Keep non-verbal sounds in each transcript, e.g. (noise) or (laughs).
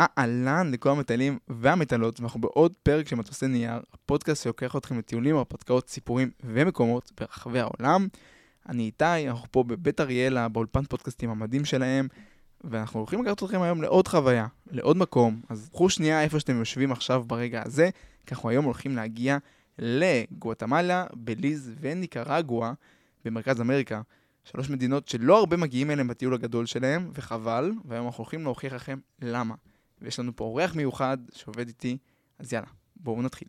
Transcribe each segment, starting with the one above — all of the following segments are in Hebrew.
אהלן לכל המטיילים והמטיילות, ואנחנו בעוד פרק של מטוסי נייר, הפודקאסט שלוקח אתכם לטיולים, הרפתקאות, סיפורים ומקומות ברחבי העולם. אני איתי, אנחנו פה בבית אריאלה, באולפן פודקאסטים המדהים שלהם, ואנחנו הולכים לקחת אתכם היום לעוד חוויה, לעוד מקום. אז קחו שנייה איפה שאתם יושבים עכשיו ברגע הזה, כי אנחנו היום הולכים להגיע לגואטמלה, בליז וניקרגואה במרכז אמריקה. שלוש מדינות שלא הרבה מגיעים אליהם בטיול הגדול שלהם, וחבל, והיום אנחנו הולכים להוכיח לכם למה. ויש לנו פה אורח מיוחד שעובד איתי, אז יאללה, בואו נתחיל.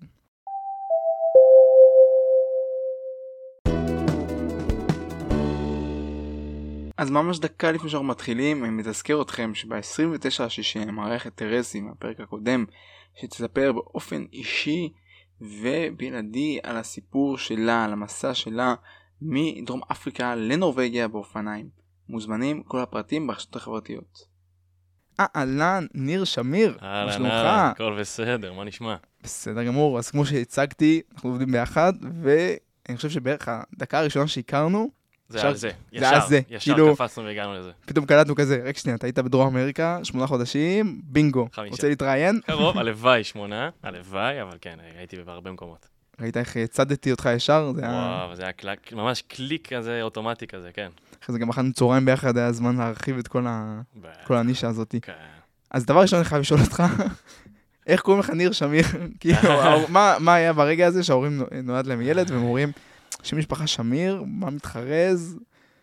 אז ממש דקה לפני שאנחנו מתחילים, אני מתזכר אתכם שב-29 מערכת טרסי מהפרק הקודם, שתספר באופן אישי ובלעדי על הסיפור שלה, על המסע שלה מדרום אפריקה לנורבגיה באופניים. מוזמנים כל הפרטים ברשתות החברתיות. אהלן, ניר שמיר, מה שלומך? אהלן, הכל בסדר, מה נשמע? בסדר גמור, אז כמו שהצגתי, אנחנו עובדים ביחד, ואני חושב שבערך הדקה הראשונה שהכרנו, זה על זה, ישר, זה, ישר כאילו- קפצנו והגענו לזה. פתאום קלטנו כזה, רק שנייה, אתה היית בדרום אמריקה, שמונה חודשים, בינגו. חמישה. רוצה להתראיין? קרוב, הלוואי שמונה, הלוואי, אבל כן, הייתי בהרבה מקומות. ראית איך הצדתי אותך ישר? זה היה... וואו, זה היה קלק- ממש קליק כזה, אוטומטי כזה, כן. אחרי זה גם אכלנו צהריים ביחד, היה זמן להרחיב את כל ה- כל הנישה הזאת. כן. אז דבר ראשון, אני חייב לשאול אותך, איך קוראים לך ניר שמיר? (laughs) כאילו, (laughs) מה- מה היה ברגע הזה שההורים נו- נולד להם ילד, והם אומרים, שם משפחה שמיר, מה מתחרז?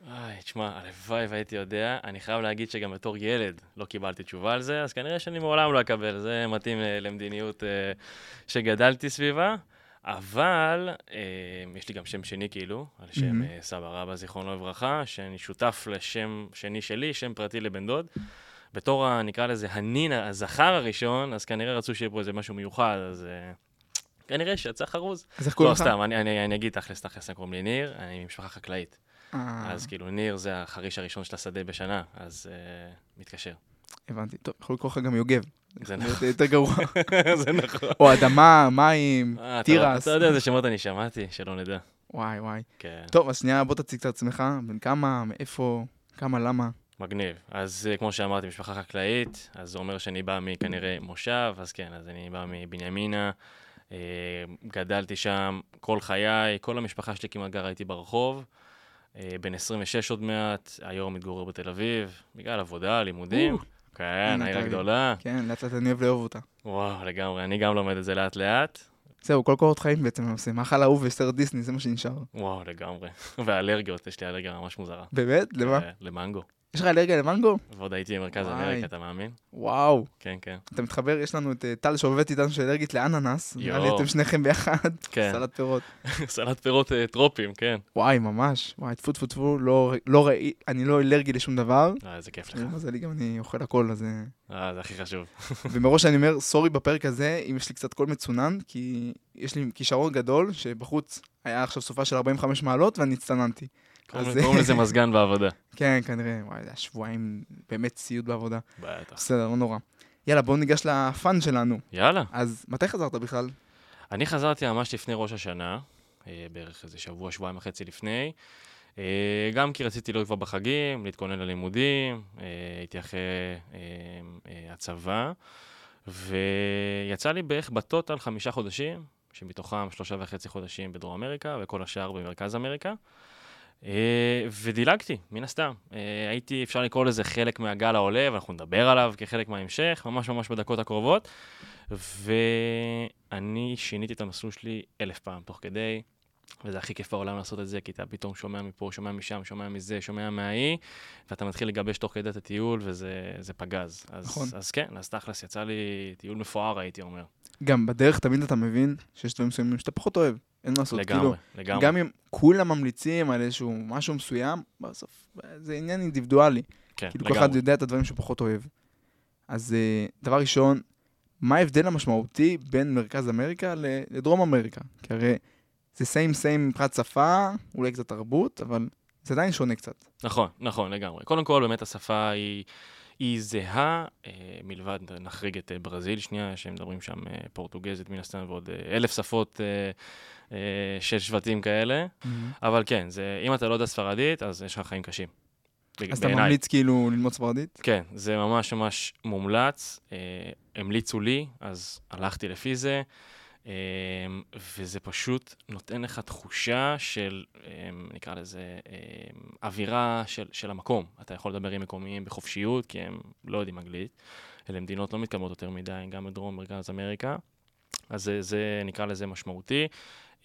איי, תשמע, הלוואי והייתי יודע. אני חייב להגיד שגם בתור ילד לא קיבלתי תשובה על זה, אז כנראה שאני מעולם לא אקבל. זה מתאים אה, למדיניות אה, שגדלתי סביבה. אבל אה, יש לי גם שם שני כאילו, על שם. אה, סבא רבא, זיכרונו לברכה, שאני שותף לשם שני שלי, שם פרטי לבן דוד. בתור, ה- נקרא לזה, הנין, הזכר הראשון, אז כנראה רצו שיהיה פה איזה משהו מיוחד, אז אה, כנראה שיצא חרוז. אז איך קוראים לא, לך? סתם, אני, אני, אני אגיד תכלס, תכלס, קוראים לי ניר, אני ממשפחה חקלאית. אה, אז כאילו ניר זה החריש הראשון של השדה בשנה, אז uh, מתקשר. הבנתי. טוב, יכול לקרוא לך גם יוגב. זה נכון. יותר גרוע. (laughs) זה נכון. או אדמה, מים, אה, אתה- תירס. אתה יודע איזה שמות אני שמעתי, שלא נדע. וואי וואי. כן, טוב, אז שנייה, בוא תציג את עצמך, בן כמה, מאיפה, כמה, למה. מגניב. אז אה, כמו שאמרתי, משפחה חקלאית, אז זה אומר שאני בא מכנראה מושב, אז כן, אז אני בא מבנימינה, אה, גדלתי שם כל חיי, כל המשפחה שלי כמעט גרה איתי ברחוב. בן 26 עוד מעט, היום מתגורר בתל אביב, בגלל עבודה, לימודים. כן, העיר הגדולה. כן, לאט לאט אני אוהב לאהוב אותה. וואו, לגמרי, אני גם לומד את זה לאט-לאט. זהו, כל קורות חיים בעצם אני עושה. מאכל אהוב וסרט דיסני, זה מה שנשאר. וואו, לגמרי. (laughs) ואלרגיות, יש לי אלרגיה ממש מוזרה. באמת? למה? אה, למנגו. יש לך אלרגיה למנגו? ועוד הייתי במרכז. אמריקה, אתה מאמין? וואו. כן, כן. אתה מתחבר, יש לנו את אה, טל שעובדת איתנו שאלרגית לאננס. נראה לי. אתם שניכם ביחד. (laughs) כן. סלט פירות. (laughs) סלט פירות אה, טרופים, כן. וואי, ממש. וואי, טפו טפו טפו, לא לא ראי, אני לא אלרגי לשום דבר. אה, איזה כיף לך. למזלי גם אני אוכל הכל, אז... אה, אה, זה הכי חשוב. (laughs) ומראש אני אומר, sorry בפרק הזה, אם יש לי קצת קול מצונן, כי יש לי כישרון גדול, שבחוץ היה עכשיו סופה של 45 מעלות ואני הצטננתי. קוראים לזה מזגן בעבודה. כן, כנראה, וואי, זה היה שבועיים באמת סיוט בעבודה. בטח. בסדר, לא נורא. יאללה, בואו ניגש ל fun שלנו. יאללה. אז מתי חזרת בכלל? אני חזרתי ממש לפני ראש השנה, אה, בערך איזה שבוע, שבועיים וחצי לפני. אה, גם כי רציתי להיות כבר בחגים, להתכונן ללימודים, אה, הייתי אחרי הצבא, ויצא לי בערך בטוטל חמישה חודשים, שמתוכם שלושה וחצי חודשים בדרום אמריקה, וכל השאר במרכז אמריקה. אה, ודילגתי, מן הסתם. אה, הייתי, אפשר לקרוא לזה חלק מהגל העולה, ואנחנו נדבר עליו כחלק מההמשך, ממש ממש בדקות הקרובות. ואני שיניתי את המסלול שלי אלף פעם תוך כדי, וזה הכי כיף בעולם לעשות את זה, כי אתה פתאום שומע מפה, שומע משם, שומע מזה, שומע מההיא, ואתה מתחיל לגבש תוך כדי את הטיול, וזה זה פגז. אז, נכון. אז כן, אז תכלס, יצא לי טיול מפואר, הייתי אומר. גם בדרך תמיד אתה מבין שיש דברים מסוימים שאתה פחות אוהב. אין מה לעשות, לגמרי, כאילו, לגמרי. גם אם כולם ממליצים על איזשהו משהו מסוים, בסוף זה עניין אינדיבידואלי. כן, כאילו כל לגמרי. אחד יודע את הדברים שהוא פחות אוהב. אז אה, דבר ראשון, מה ההבדל המשמעותי בין מרכז אמריקה לדרום אמריקה? כי הרי זה סיים סיים מבחינת שפה, אולי קצת תרבות, אבל זה עדיין שונה קצת. נכון, נכון, לגמרי. קודם כל, באמת השפה היא, היא זהה, אה, מלבד, נחריג את אה, ברזיל שנייה, שהם מדברים שם אה, פורטוגזית מן הסתם, ועוד אה, אלף שפות אה, אה, של שבטים כאלה. אבל כן, זה, אם אתה לא יודע ספרדית, אז יש לך חיים קשים. אז אתה בעיניי. ממליץ כאילו ללמוד ספרדית? כן, זה ממש ממש מומלץ. אה, המליצו לי, אז הלכתי לפי זה, וזה פשוט נותן לך תחושה של, אה, נקרא לזה, אה, אווירה של, של המקום. אתה יכול לדבר עם מקומיים בחופשיות, כי הם לא יודעים אנגלית. אלה מדינות לא מתקדמות יותר מדי, גם בדרום מרכז אמריקה. אז זה, זה נקרא לזה משמעותי.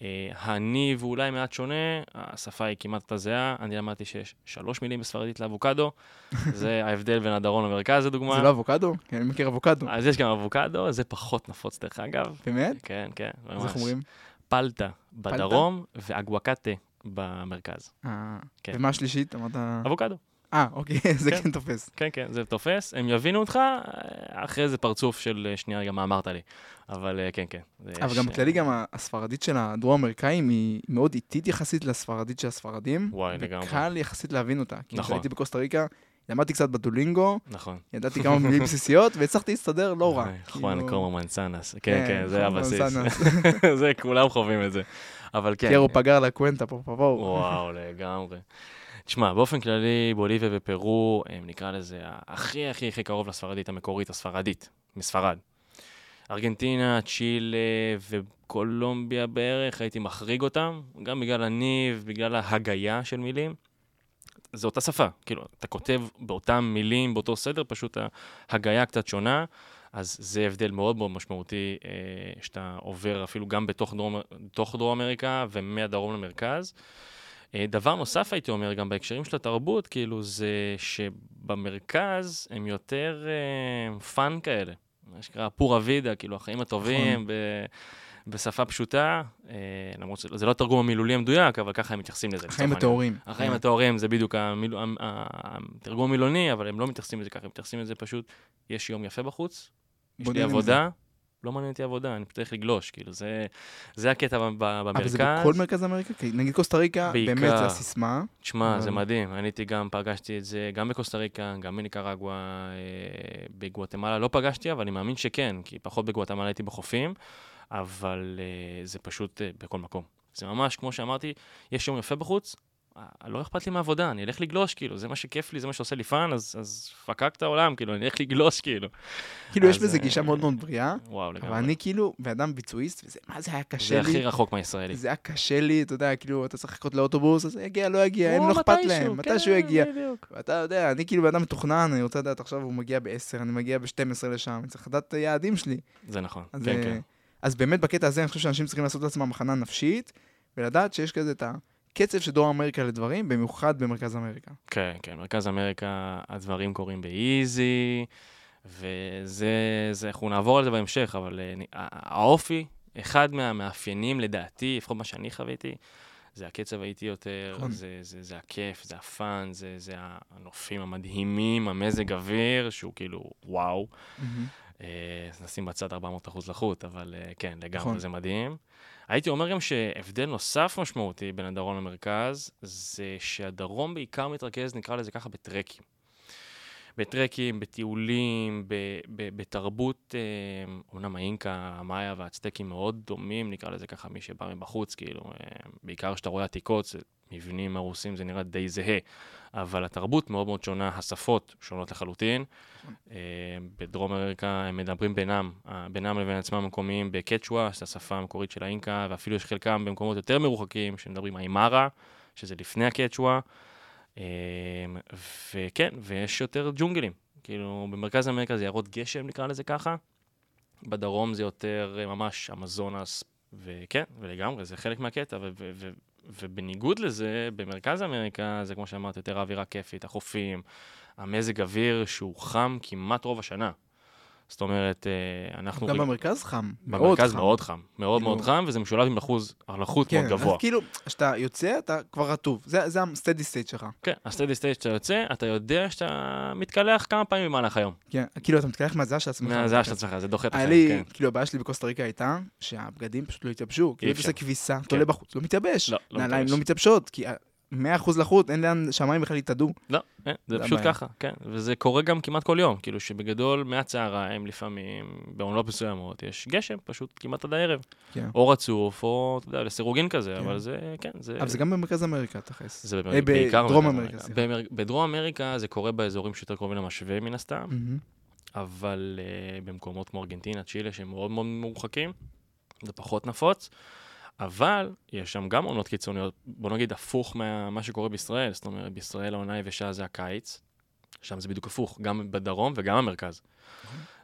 אה, הניב הוא אולי מעט שונה, השפה היא כמעט אותה זהה. אני למדתי שיש שלוש מילים בספרדית לאבוקדו. (laughs) זה ההבדל בין הדרום למרכז, לדוגמה. זה לא אבוקדו? כן, אני מכיר אבוקדו. אז יש גם אבוקדו, זה פחות נפוץ דרך אגב. באמת? כן, כן, ממש. איך אומרים? פלטה בדרום ואגוואקטה במרכז. אה, כן. ומה השלישית? אמרת... אבוקדו. אה, אוקיי, (laughs) זה כן. כן תופס. כן, כן, זה תופס, הם יבינו אותך, אה, אחרי זה פרצוף של אה, שנייה, רגע, מה אמרת לי. אבל אה, כן, כן. זה אבל גם בכללי, גם הספרדית של הדרום-אמריקאים היא מאוד איטית יחסית לספרדית של הספרדים. וואי, לגמרי. וקל יחסית להבין אותה. כי נכון. כשהייתי בקוסטה ריקה, למדתי קצת בדולינגו, נכון. ידעתי כמה מילים בסיסיות, והצלחתי להסתדר לא רע. חואן כאילו, קומו מנסנס. כן, כן, זה חואן הבסיס. (laughs) זה, כולם חווים את זה. אבל כן. קיירו פגר לה קוונטה, פה פבור. וואו, לגמרי. תשמע, באופן כללי, בוליביה ופרו, הם נקרא לזה הכי הכי הכי קרוב לספרדית המקורית, הספרדית, מספרד. ארגנטינה, צ'ילה וקולומביה בערך, הייתי מחריג אותם, גם בגלל הניב, בגלל ההגייה של מילים. זו אותה שפה, כאילו, אתה כותב באותם מילים, באותו סדר, פשוט ההגייה קצת שונה, אז זה הבדל מאוד מאוד משמעותי, אה, שאתה עובר אפילו גם בתוך דרום, דרום אמריקה ומהדרום למרכז. אה, דבר נוסף הייתי אומר, גם בהקשרים של התרבות, כאילו, זה שבמרכז הם יותר אה, fun כאלה. מה שנקרא פורה וידה, כאילו, החיים הטובים, ב, בשפה פשוטה, אה, למרות שזה לא התרגום המילולי המדויק, אבל ככה הם מתייחסים לזה. החיים הטהורים. החיים הטהורים זה בדיוק המיל... התרגום המילוני, אבל הם לא מתייחסים לזה ככה, הם מתייחסים לזה פשוט, יש יום יפה בחוץ, יש לי. עבודה, לא מעניין אותי עבודה, אני פשוט צריך לגלוש, כאילו, זה, זה הקטע ב- ב- אבל במרכז. זה בכל מרכז אמריקה? כי נגיד קוסטה ריקה. באמת זה הסיסמה. תשמע, זה אבל- מדהים, אני הייתי גם, פגשתי את זה גם בקוסטה ריקה, גם בניקרגואה, אה, בגואטמלה לא פגשתי, אבל אני מאמין שכן, כי פחות בגואטמלה הייתי בחופים, אבל אה, זה פשוט אה, בכל מקום. זה ממש, כמו שאמרתי, יש יום יפה בחוץ, אה, לא אכפת לי מהעבודה, אני אלך לגלוש, כאילו, זה מה שכיף לי, זה מה שעושה לי fun, אז, אז fuck את העולם, כאילו, אני אלך לגלוש, כאילו. כאילו, יש בזה אה, גישה מאוד מאוד בריאה, וואו, לגמרי. אבל אני כאילו, בן אדם ביצועיסט, וזה, מה זה היה זה קשה הכי לי? רחוק מהישראלי. זה היה קשה לי, אתה יודע, כאילו, אתה צריך לחכות לאוטובוס, אז יגיע, לא יגיע, הם או, לא אכפת להם, כן, מתישהו יגיע. בדיוק. ואתה יודע, אני כאילו בן אדם מתוכנן, אני רוצה לדעת עכשיו הוא מגיע ב-10, אני מגיע ב-12 לשם, אני צריך לדעת את היעדים שלי. זה נכון, אז, כן, אה, כן. אז באמת בקטע הזה אני חושב שאנשים צריכים לעשות לעצמם הכנה נפשית, ולדעת שיש כזה את הקצב של דרום אמריקה לדברים, במיוחד במרכז אמריקה. כן, כן, מרכז אמריקה, הדברים קורים באיזי, וזה, זה, אנחנו נעבור על זה בהמשך, אבל ה- האופי, אחד מהמאפיינים לדעתי, לפחות מה שאני חוויתי, זה הקצב האיטי יותר, נכון. זה, זה, זה הכיף, זה הפאן, זה, זה הנופים המדהימים, המזג אוויר, שהוא כאילו וואו. אה, אז נשים בצד 400 אחוז לחות, אבל אה, כן, לגמרי, נכון. זה מדהים. הייתי אומר גם שהבדל נוסף משמעותי בין הדרום למרכז, זה שהדרום בעיקר מתרכז, נקרא לזה ככה, בטרקים. בטרקים, בטיולים, ב- ב- בתרבות, אה, אומנם האינקה, המאיה והאצטקים מאוד דומים, נקרא לזה ככה, מי שבא מבחוץ, כאילו, אה, בעיקר כשאתה רואה עתיקות, מבנים הרוסים, זה נראה די זהה, אבל התרבות מאוד מאוד שונה, השפות שונות לחלוטין. אה, בדרום אמריקה הם מדברים בינם, אה, בינם לבין עצמם המקומיים בקצ'ואה, שזו השפה המקורית של האינקה, ואפילו יש חלקם במקומות יותר מרוחקים שמדברים איימרה, שזה לפני הקצ'ואה. אה, וכן, ויש יותר ג'ונגלים. כאילו, במרכז אמריקה זה יערות גשם, נקרא לזה ככה. בדרום זה יותר אה, ממש אמזונס, וכן, ולגמרי, זה חלק מהקטע. ובניגוד לזה, במרכז אמריקה זה כמו שאמרת, יותר האווירה כיפית, החופים, המזג אוויר שהוא חם כמעט רוב השנה. זאת אומרת, אה, אנחנו... גם רג- במרכז חם, מאוד במרכז. מאוד חם, מאוד מאוד כאילו- חם, וזה משולב עם אחוז הלחות מאוד כן, גבוה. אז כאילו, כשאתה יוצא, אתה כבר רטוב. זה זה ה steady state שלך. כן, ה steady state שאתה יוצא, אתה יודע שאתה מתקלח כמה פעמים במהלך היום. כן, כאילו, אתה מתקלח מהזעה של עצמך. מהזעה של עצמך, זה דוחה את החיים, כן. כאילו, הבעיה שלי בקוסטה ריקה הייתה שהבגדים פשוט לא התייבשו. כאילו, אפשר. אתה עושה כביסה, אתה תולה בחוץ, לא מתייבש. לא, לא נעליים מתייבש. לא מתייבשות, כי 100% לחות, אין לאן שמיים בכלל יתאדו. לא, אין, זה זה פשוט הבעיה. ככה, כן. וזה קורה גם כמעט כל יום. כאילו שבגדול, מהצהריים לפעמים, בעונות מסוימות, יש גשם פשוט כמעט עד הערב. כן. או רצוף, או, אתה יודע, לסירוגין כזה, כן. אבל זה, כן, זה... אבל זה גם במרכז אמריקה, תכלס. זה אה, בעיקר בדרום אמריקה, סליחה. במר... בדרום אמריקה זה קורה באזורים שיותר קרובים למשווה מן הסתם, מהמם. אבל uh, במקומות כמו ארגנטינה, צ'ילה, שהם מאוד מאוד מורחקים, זה פחות נפוץ. אבל יש שם גם עונות קיצוניות, בוא נגיד הפוך ממה שקורה בישראל, זאת אומרת, בישראל העונה היבשה זה הקיץ, שם זה בדיוק הפוך, גם בדרום וגם במרכז.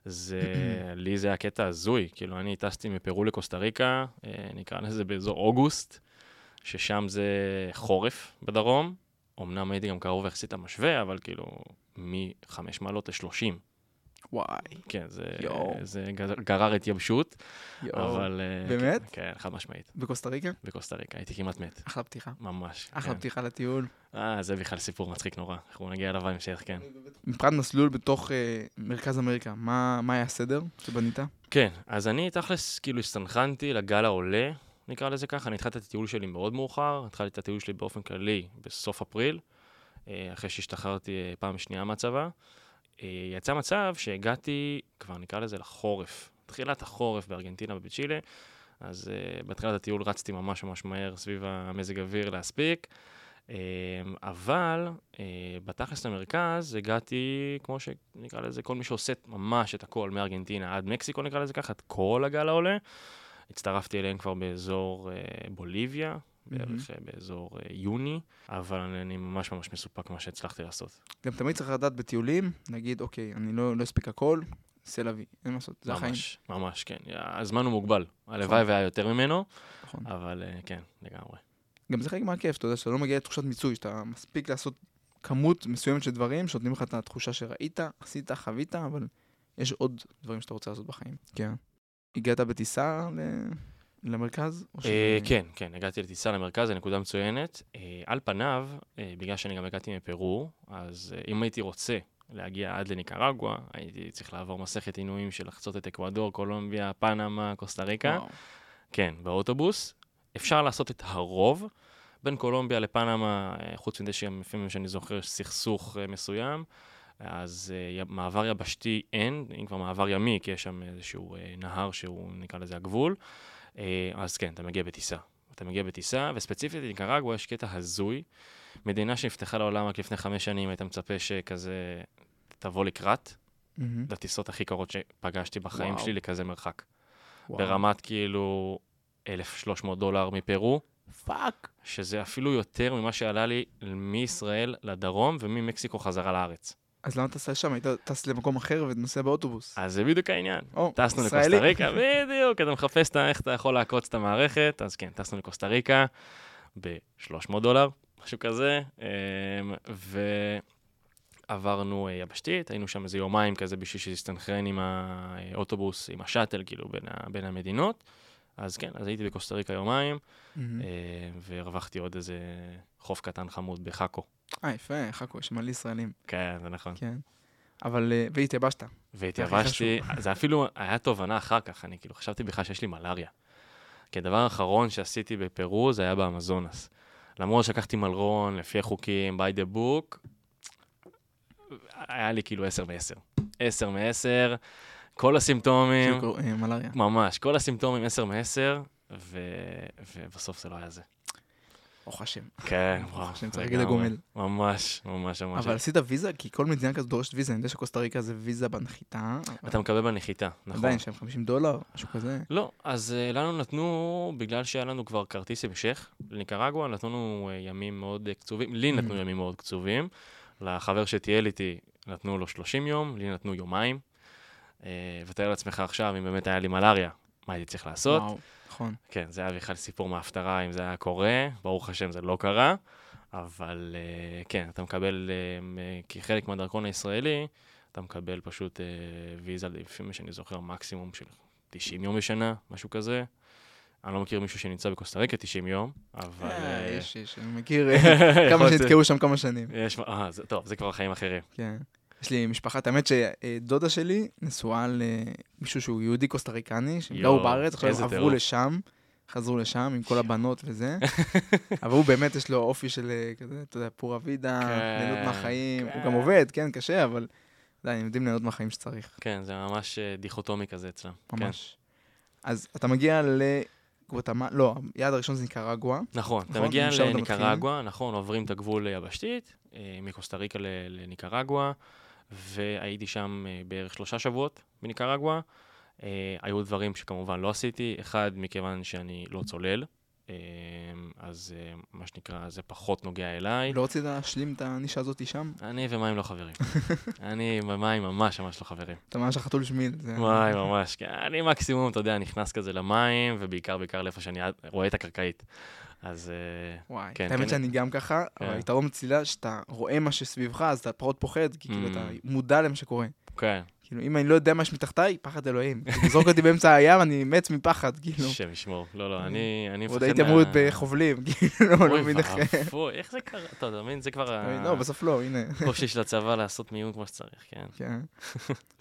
זה, (clears throat) לי זה היה קטע הזוי, כאילו אני טסתי מפרו לקוסטה ריקה, אה, נקרא לזה באזור אוגוסט, ששם זה חורף בדרום, אמנם הייתי גם קרוב יחסית המשווה, אבל כאילו מ-5 מעלות ל-30. וואי, כן, זה. זה גר- גרר התייבשות. אבל... אה, באמת? כן, חד משמעית. בקוסטה ריקה? בקוסטה ריקה, הייתי כמעט מת, אחלה פתיחה. ממש. אחלה כן. פתיחה לטיול. אה, זה בכלל סיפור מצחיק נורא. אנחנו נגיע אליו בהמשך, כן. מבחינת מסלול בתוך אה, מרכז אמריקה, מה מה היה הסדר שבנית? כן, אז אני תכלס כאילו הסתנכרנתי לגל העולה, נקרא לזה ככה. אני התחלתי את הטיול שלי מאוד מאוחר, התחלתי את הטיול שלי באופן כללי בסוף אפריל, אה, אחרי שהשתחררתי אה, פעם שנייה מהצבא. אה, יצא מצב שהגעתי, כבר נקרא לזה לחורף, תחילת החורף בארגנטינה ובצ'ילה, אז uh, בתחילת הטיול רצתי ממש ממש מהר סביב המזג אוויר להספיק, um, אבל uh, בתכלס למרכז הגעתי, כמו שנקרא לזה, כל מי שעושה ממש את הכל מארגנטינה עד מקסיקו, נקרא לזה ככה, את כל הגל העולה. הצטרפתי אליהם כבר באזור uh, בוליביה, בערך uh, באזור uh, יוני, אבל אני, ממש ממש מסופק מה שהצלחתי לעשות. גם תמיד צריך לדעת בטיולים, נגיד, אוקיי, אני לא לא אספיק הכל, להביא, אין מה לעשות, זה החיים. ממש, ממש, כן. הזמן הוא מוגבל. הלוואי והיה יותר ממנו, נכון. אבל uh, כן, לגמרי. גם זה חלק מהכיף, אתה יודע, שאתה לא מגיע לתחושת מיצוי, שאתה מספיק לעשות כמות מסוימת של דברים, שנותנים לך את התחושה שראית, עשית, חווית, אבל יש עוד דברים שאתה רוצה לעשות בחיים. כן. הגעת בטיסה ל- למרכז? אה, שזה- כן, כן, הגעתי לטיסה למרכז, זו נקודה מצוינת. אה, על פניו, אה, בגלל שאני גם הגעתי מפרו, אז אה, אם הייתי רוצה להגיע עד לניקרגואה, הייתי צריך לעבור מסכת עינויים של לחצות את אקוודור, קולומביה, פנמה, קוסטה ריקה. וואו. כן, באוטובוס. אפשר לעשות את הרוב. בין קולומביה לפנמה, אה, חוץ מזה שלפעמים שאני זוכר יש סכסוך אה, מסוים, אז אה, מעבר יבשתי אין, אם כבר מעבר ימי, כי יש שם איזשהו נהר שהוא נקרא לזה הגבול, אז כן, אתה מגיע בטיסה. אתה מגיע בטיסה, וספציפית בניקרגואה יש קטע הזוי. מדינה שנפתחה לעולם רק לפני חמש שנים, היית מצפה שכזה תבוא לקראת, מהמם. לטיסות הכי קרות שפגשתי בחיים וואו. שלי לכזה מרחק. וואו. ברמת כאילו 1,300 דולר מפרו, fuck. שזה אפילו יותר ממה שעלה לי מישראל לדרום וממקסיקו חזרה לארץ. אז למה טסה לשם? היית טס למקום אחר ונוסע באוטובוס. אז זה בדיוק העניין. או, טסנו. לקוסטה ריקה, בדיוק, אתה מחפש את איך אתה יכול לעקוץ את המערכת, אז כן, טסנו לקוסטה ריקה ב-300 דולר, משהו כזה, אמ, ועברנו אה, יבשתית, היינו שם איזה יומיים כזה בשביל שיסתנכרן עם האוטובוס, עם השאטל, כאילו, בין, המדינות. אז כן, אז הייתי בקוסטה ריקה יומיים. אה, והרווחתי עוד איזה חוף קטן חמוד בחאקו. אה, יפה, חכו, יש מלא ישראלים. כן, זה נכון. כן. אבל, אה, והתייבשת. והתייבשתי, זה אפילו היה תובנה אחר כך, אני כאילו חשבתי בכלל שיש לי מלאריה. כי הדבר האחרון שעשיתי בפרו זה היה באמזונס. למרות שלקחתי מלרון לפי החוקים, by the book, היה לי כאילו 10 מ-10. 10 מ-10, כל הסימפטומים, קור- אה, מלאריה. ממש, כל הסימפטומים 10 מ-10, ובסוף זה לא היה זה. ברוך השם. כן, ברוך. השם, צריך. להגיד הגומל. ממש, ממש, ממש. אבל עשית ויזה? כי כל מדינה כזאת דורשת ויזה, אני יודע שקוסטה ריקה זה ויזה בנחיתה. אתה מקבל בנחיתה, נכון. עדיין, להם 50 דולר, משהו כזה. לא, אז uh, לנו נתנו, בגלל שהיה לנו כבר כרטיס המשך לניקרגואה, נתנו לנו uh, ימים מאוד uh, קצובים, לי נתנו Mm. ימים מאוד קצובים, לחבר שטייל איתי נתנו לו 30 יום, לי נתנו יומיים, ותאר לעצמך עכשיו, אם באמת היה לי מלאריה, מה הייתי צריך לעשות? וואו, נכון. כן, זה היה בכלל סיפור מההפטרה, אם זה היה קורה, ברוך השם זה לא קרה, אבל uh, כן, אתה מקבל, מ- כחלק מהדרכון הישראלי, אתה מקבל פשוט uh, ויזה, לפי מה שאני זוכר, מקסימום של 90 יום בשנה, משהו כזה. אני לא מכיר מישהו שנמצא בקוסטה ריקה 90 יום, אבל... אה, אה, יש, יש, אני מכיר (laughs) אה, כמה שנתקעו שם כמה שנים. יש, אה, טוב, זה כבר חיים אחרים. כן. יש לי משפחת, האמת שדודה שלי נשואה למישהו שהוא יהודי קוסטה ריקני, שהם גרו בארץ, עכשיו הם עברו. לשם, חזרו לשם עם כל הבנות וזה. (laughs) אבל הוא באמת, יש לו אופי של אה, כזה, אתה יודע, פורה וידה, כן, ליהנות מהחיים. כן. הוא גם עובד, כן, קשה, אבל יודע, הם יודעים ליהנות מהחיים שצריך, כן, זה ממש אה, דיכוטומי כזה אצלם. כן. ממש. אז אתה מגיע לגואטמלה, לא, היעד הראשון זה ניקרגואה. נכון, אתה נכון? מגיע לניקרגואה, נכון, עוברים את הגבול היבשתית, אה, מקוסטה ריקה ל- לניקרגואה, והייתי שם אה, בערך שלושה שבועות בניקרגואה. אה, היו דברים שכמובן לא עשיתי, אחד, מכיוון שאני לא צולל, אה, אז מה שנקרא, זה פחות נוגע אליי. לא רצית להשלים את הנישה הזאת שם? אני ומים לא חברים. (laughs) אני ומים ממש ממש לא חברים. אתה ממש החתול שמיל. וואי, ממש. כן, אני מקסימום, אתה יודע, נכנס כזה למים, ובעיקר בעיקר לאיפה שאני רואה את הקרקעית. אז אה, וואי, כן, האמת כן. שאני גם ככה, אבל כן. היתרון בצלילה שאתה רואה מה שסביבך, אז אתה פחות פוחד, כי כאילו Mm. אתה מודע למה שקורה. כן, כאילו, אם אני לא יודע מה יש מתחתיי, פחד אלוהים. (laughs) כאילו, זרוק אותי באמצע הים, אני מת מפחד, כאילו. השם ישמור. לא, לא, אני אני עוד מפחד הייתי אמור להיות בחובלים, (laughs) כאילו, לא אוי מבין איך... ואבוי, איך זה קרה? אתה מבין, זה כבר לא, בסוף לא, הנה. הקושי של הצבא לעשות מיון כמו שצריך, כן. כן.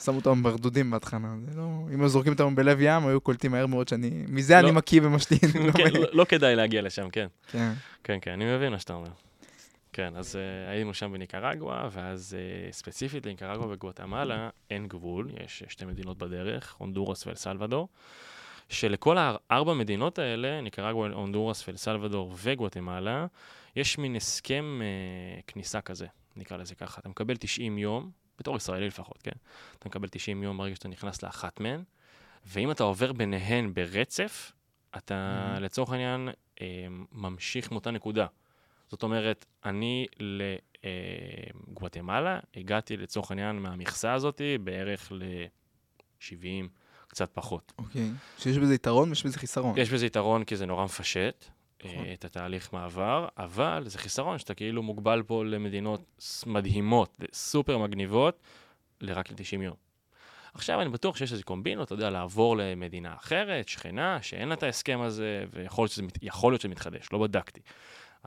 שמו אותם ברדודים בהתחלה, זה לא... אם היו זורקים אותם בלב ים, היו קולטים מהר מאוד שאני... מזה אני לא. מקיא ומשתין. לא כן. לא- לא כדאי להגיע לשם, כן. כן. כן, כן, אני מבין מה שאתה אומר. כן, אז uh, היינו שם בניקרגואה, ואז uh, ספציפית לניקרגואה וגואטמלה אין גבול, יש אה, שתי מדינות בדרך, הונדורס ואל סלוודור, שלכל הארבע מדינות האלה, ניקרגואה, הונדורס ואל סלוודור וגואטמלה, יש מין הסכם uh, כניסה כזה, נקרא לזה ככה. אתה מקבל 90 יום, בתור ישראלי לפחות, כן? אתה מקבל 90 יום ברגע שאתה נכנס לאחת מהן, ואם אתה עובר ביניהן ברצף, אתה Mhm. לצורך העניין אה, ממשיך מאותה נקודה. זאת אומרת, אני לגואטמלה הגעתי לצורך העניין מהמכסה הזאת בערך ל-70, קצת פחות. אוקיי. שיש בזה יתרון ויש בזה חיסרון. יש בזה יתרון כי זה נורא מפשט אה, נכון. את התהליך מעבר, אבל זה חיסרון שאתה כאילו מוגבל פה למדינות מדהימות, סופר מגניבות, לרק ל-90 יום. עכשיו אני בטוח שיש איזה קומבינות, אתה יודע, לעבור למדינה אחרת, שכנה, שאין לה את ההסכם הזה, ויכול להיות שזה, מת- להיות שזה מתחדש, לא בדקתי.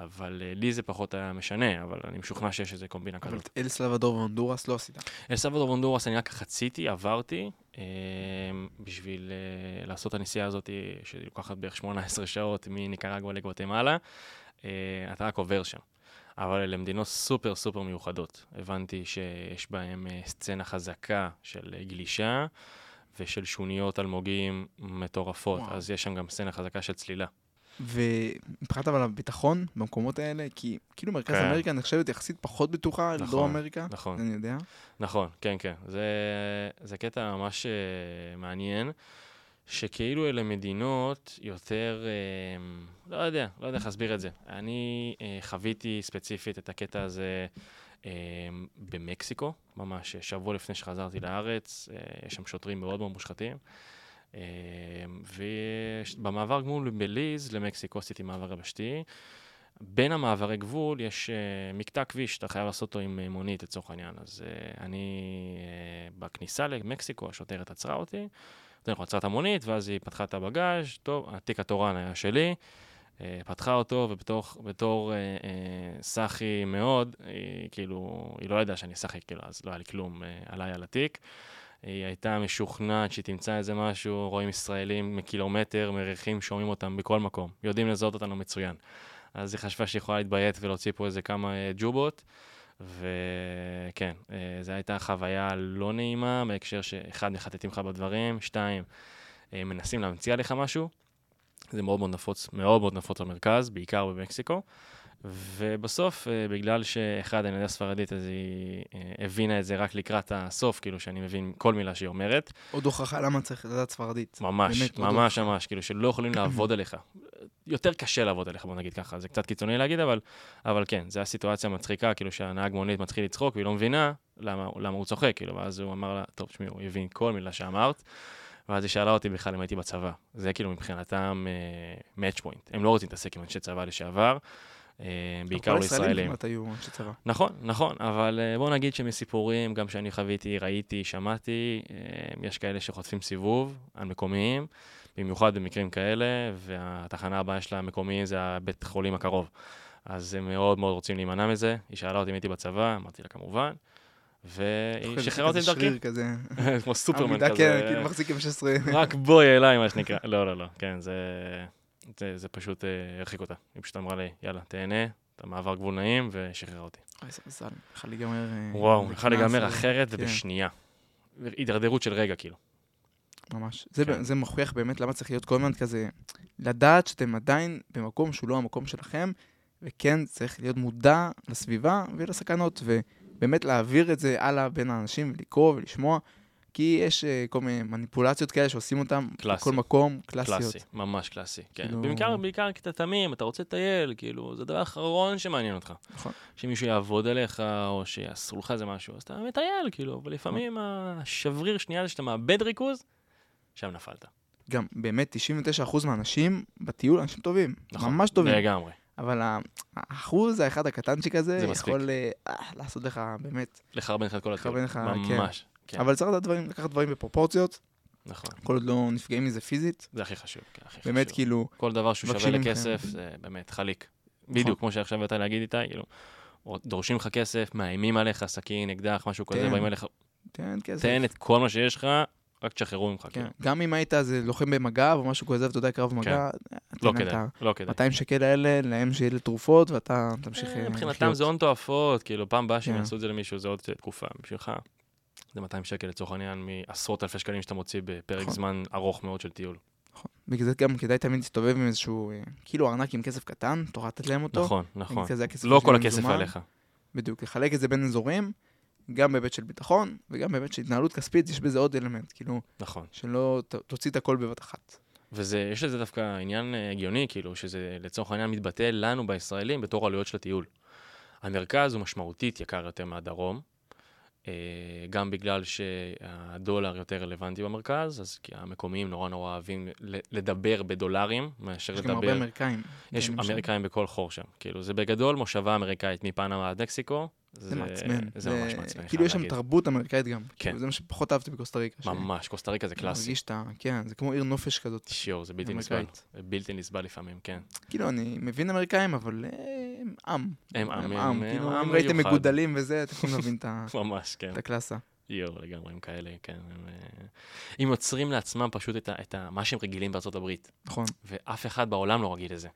אבל uh, לי זה פחות היה משנה, אבל אני משוכנע שיש איזה קומבינה אבל כזאת. את אל סלבדור והונדורס לא עשית. אל סלבדור והונדורס אני רק חציתי, עברתי, אה, בשביל אה, לעשות את הנסיעה הזאת, שלוקחת בערך 18 שעות מניקרגואה לגואטמלה, אה, אתה רק עובר שם. אבל אלה מדינות סופר סופר מיוחדות. הבנתי שיש בהן אה, סצנה חזקה של אה, גלישה ושל שוניות אלמוגים מטורפות, וואו. אז יש שם גם סצנה חזקה של צלילה. ומבחינת אבל הביטחון במקומות האלה, כי כאילו מרכז כן. אמריקה נחשבת יחסית פחות בטוחה נכון, לדרום אמריקה, נכון. אני יודע. נכון, כן, כן. זה, זה קטע ממש uh, מעניין, שכאילו אלה מדינות יותר, uh, לא יודע, לא יודע איך להסביר את זה. אני uh, חוויתי ספציפית את הקטע הזה במקסיקו, ממש שבוע לפני שחזרתי לארץ, יש שם שוטרים מאוד מאוד מושחתים. Uh, ובמעבר גמול בליז למקסיקו עשיתי מעבר יבשתי. בין המעברי גבול יש uh, מקטע כביש שאתה חייב לעשות אותו עם uh, מונית לצורך העניין. אז uh, אני, uh, בכניסה למקסיקו, השוטרת עצרה אותי, נכון, עצרה את המונית, ואז היא פתחה את הבגאז', טוב, התיק התורן היה שלי, uh, פתחה אותו, ובתור uh, uh, סאחי מאוד, היא כאילו, היא לא ידעה שאני סאחי, כאילו, אז לא היה לי כלום uh, עליי על התיק. היא הייתה משוכנעת שהיא תמצא איזה משהו, רואים ישראלים מקילומטר, מריחים, שומעים אותם בכל מקום, יודעים לזהות אותנו מצוין. אז היא חשבה שהיא יכולה להתביית ולהוציא פה איזה כמה אה, ג'ובות, וכן, אה, זו הייתה חוויה לא נעימה, בהקשר שאחד, מחטטים לך בדברים, שתיים, אה, מנסים להמציא עליך משהו, זה מאוד מאוד נפוץ, מאוד מאוד נפוץ במרכז, בעיקר במקסיקו. ובסוף, אה, בגלל שאחד, אני יודע ספרדית, אז היא אה, הבינה את זה רק לקראת הסוף, כאילו שאני מבין כל מילה שהיא אומרת. עוד הוכחה למה צריך לדעת ספרדית. ממש, באמת, עוד ממש ממש, כאילו שלא יכולים לעבוד עליך. יותר קשה לעבוד עליך, בוא נגיד ככה, זה קצת קיצוני להגיד, אבל, אבל כן, זו הסיטואציה מצחיקה, כאילו שהנהג מונית מתחיל לצחוק והיא לא מבינה למה, למה הוא צוחק, כאילו, ואז הוא אמר לה, טוב, תשמעי, הוא הבין כל מילה שאמרת, ואז היא שאלה אותי בכלל אם הייתי בצבא. זה כאילו מבחינתם uh, match point. הם לא רוצים להתעסק עם אנשי צבא לשעבר, uh, בעיקר כל לא הישראלים ישראלים. כמעט היו אנשי צבא. נכון, נכון, אבל uh, בוא נגיד שמסיפורים, גם שאני חוויתי, ראיתי, שמעתי, uh, יש כאלה שחוטפים סיבוב על מקומיים, במיוחד במקרים כאלה, והתחנה הבאה של המקומי זה הבית חולים הקרוב. אז הם מאוד מאוד רוצים להימנע מזה. היא שאלה אותי אם הייתי בצבא, אמרתי לה כמובן, והיא שחררה אותי לדרכי, שריר כזה. (laughs) כמו סופרמן עמידה, כזה. כן, כאילו מחזיק עם 16. רק בואי אליי, מה שנקרא. לא, לא, לא, כן, זה... זה, זה פשוט אה, הרחיק אותה. היא פשוט אמרה לי, יאללה, תהנה, אתה מעבר גבול נעים, ושחררה אותי. אוי, זה מזל, יכול להיגמר... אה, וואו, יכול להיגמר אה, אחרת כן. ובשנייה. הידרדרות של רגע, כאילו. ממש. זה, כן. זה מוכיח באמת למה צריך להיות כל הזמן כזה, לדעת שאתם עדיין במקום שהוא לא המקום שלכם, וכן צריך להיות מודע לסביבה ולסכנות, ובאמת להעביר את זה הלאה בין האנשים ולקרוא ולשמוע, כי יש אה, כל מיני מניפולציות כאלה שעושים קלאסי. בכל מקום, קלאסיות. קלאסי, ממש קלאסי. כן. כאילו- בעיקר, בעיקר כי אתה תמים, אתה רוצה לטייל, כאילו, זה הדבר האחרון שמעניין אותך. נכון. שמישהו יעבוד עליך, או שיעשו לך איזה משהו, אז אתה מטייל, כאילו, ולפעמים השבריר שנייה הזה שאתה מאבד ריכוז, שם נפלת. גם באמת 99% מהאנשים בטיול אנשים טובים, נכון. ממש טובים, לגמרי. אבל האחוז האחד הקטנצ'יק הזה זה. יכול אה, לעשות לך באמת, לחרבן לך את כל הטיול. לך, כן. כן. אבל צריך דברים, לקחת דברים בפרופורציות, נכון. כל עוד לא נפגעים מזה פיזית, זה הכי חשוב. כן, הכי באמת חשוב. כאילו, כל דבר שהוא שווה. לכסף, זה באמת חליק. נכון. בדיוק, כמו שעכשיו באת להגיד איתי, כאילו, דורשים לך כסף, מאיימים עליך, סכין, אקדח, משהו כזה, תן. באים אליך, תן כסף. תן את כל מה שיש לך, רק תשחררו ממך, כן. כאילו. גם אם היית איזה לוחם במג"ב או משהו כזה, ואתה יודע, קרב במגע, לא תן כדאי, לא כדאי. ה-200 שקל האלה, להם שיהיה לתרופות, ואתה תמשיך אה, מבחינתם זה הון תועפות, כאילו, פעם באה שהם כן. יעשו את זה למישהו, זה עוד תקופה בשבילך. זה 200 שקל לצורך העניין מעשרות אלפי שקלים שאתה מוציא בפרק נכון. זמן ארוך מאוד של טיול. נכון. בגלל זה גם כדאי תמיד להסתובב עם איזשהו, כאילו ארנק עם כסף קטן, תוכל לתת להם אותו. נכון, נכון. כזה לא כל הכסף במזומן. עליך. בדיוק, לחלק את זה בין אזורים, גם בהיבט של ביטחון, וגם בהיבט של התנהלות כספית, יש בזה עוד אלמנט, כאילו, נכון. שלא ת- תוציא את הכל בבת אחת. וזה, יש לזה דווקא עניין אה, הגיוני, כאילו, שזה לצורך העניין מתבטא לנו בישראלים בתור עלויות של הטיול. המרכז הוא משמעותית יקר יותר מהדרום, גם בגלל שהדולר יותר רלוונטי במרכז, אז כי המקומיים נורא נורא אוהבים לדבר בדולרים, מאשר יש לדבר... גם הרבה אמריקאים. יש שם. אמריקאים בכל חור שם. כאילו, זה בגדול מושבה אמריקאית מפנמה עד מקסיקו. זה מעצבן. זה ממש מעצבן, כאילו יש שם. תרבות אמריקאית גם. כן. כאילו, זה מה שפחות אהבתי בקוסטה ריקה. ממש, קוסטה ריקה זה קלאסי. מרגיש את ה... כן, זה כמו עיר נופש כזאת. שיור, זה בלתי נסבל. זה בלתי נסבל לפעמים, כן. כאילו, אני מבין אמריקאים, אבל אה, הם עם. הם עם, הם עם. כאילו, עם אם ראיתם. מגודלים וזה, אתם יכולים להבין את (laughs) כן. את הקלאסה. יואו, לגמרי, הם כאלה, כן. הם, אה, הם יוצרים לעצמם פשוט את, ה, את ה, מה שהם רגילים בארצות הברית, נכון. ואף אחד בעולם לא רגיל לזה.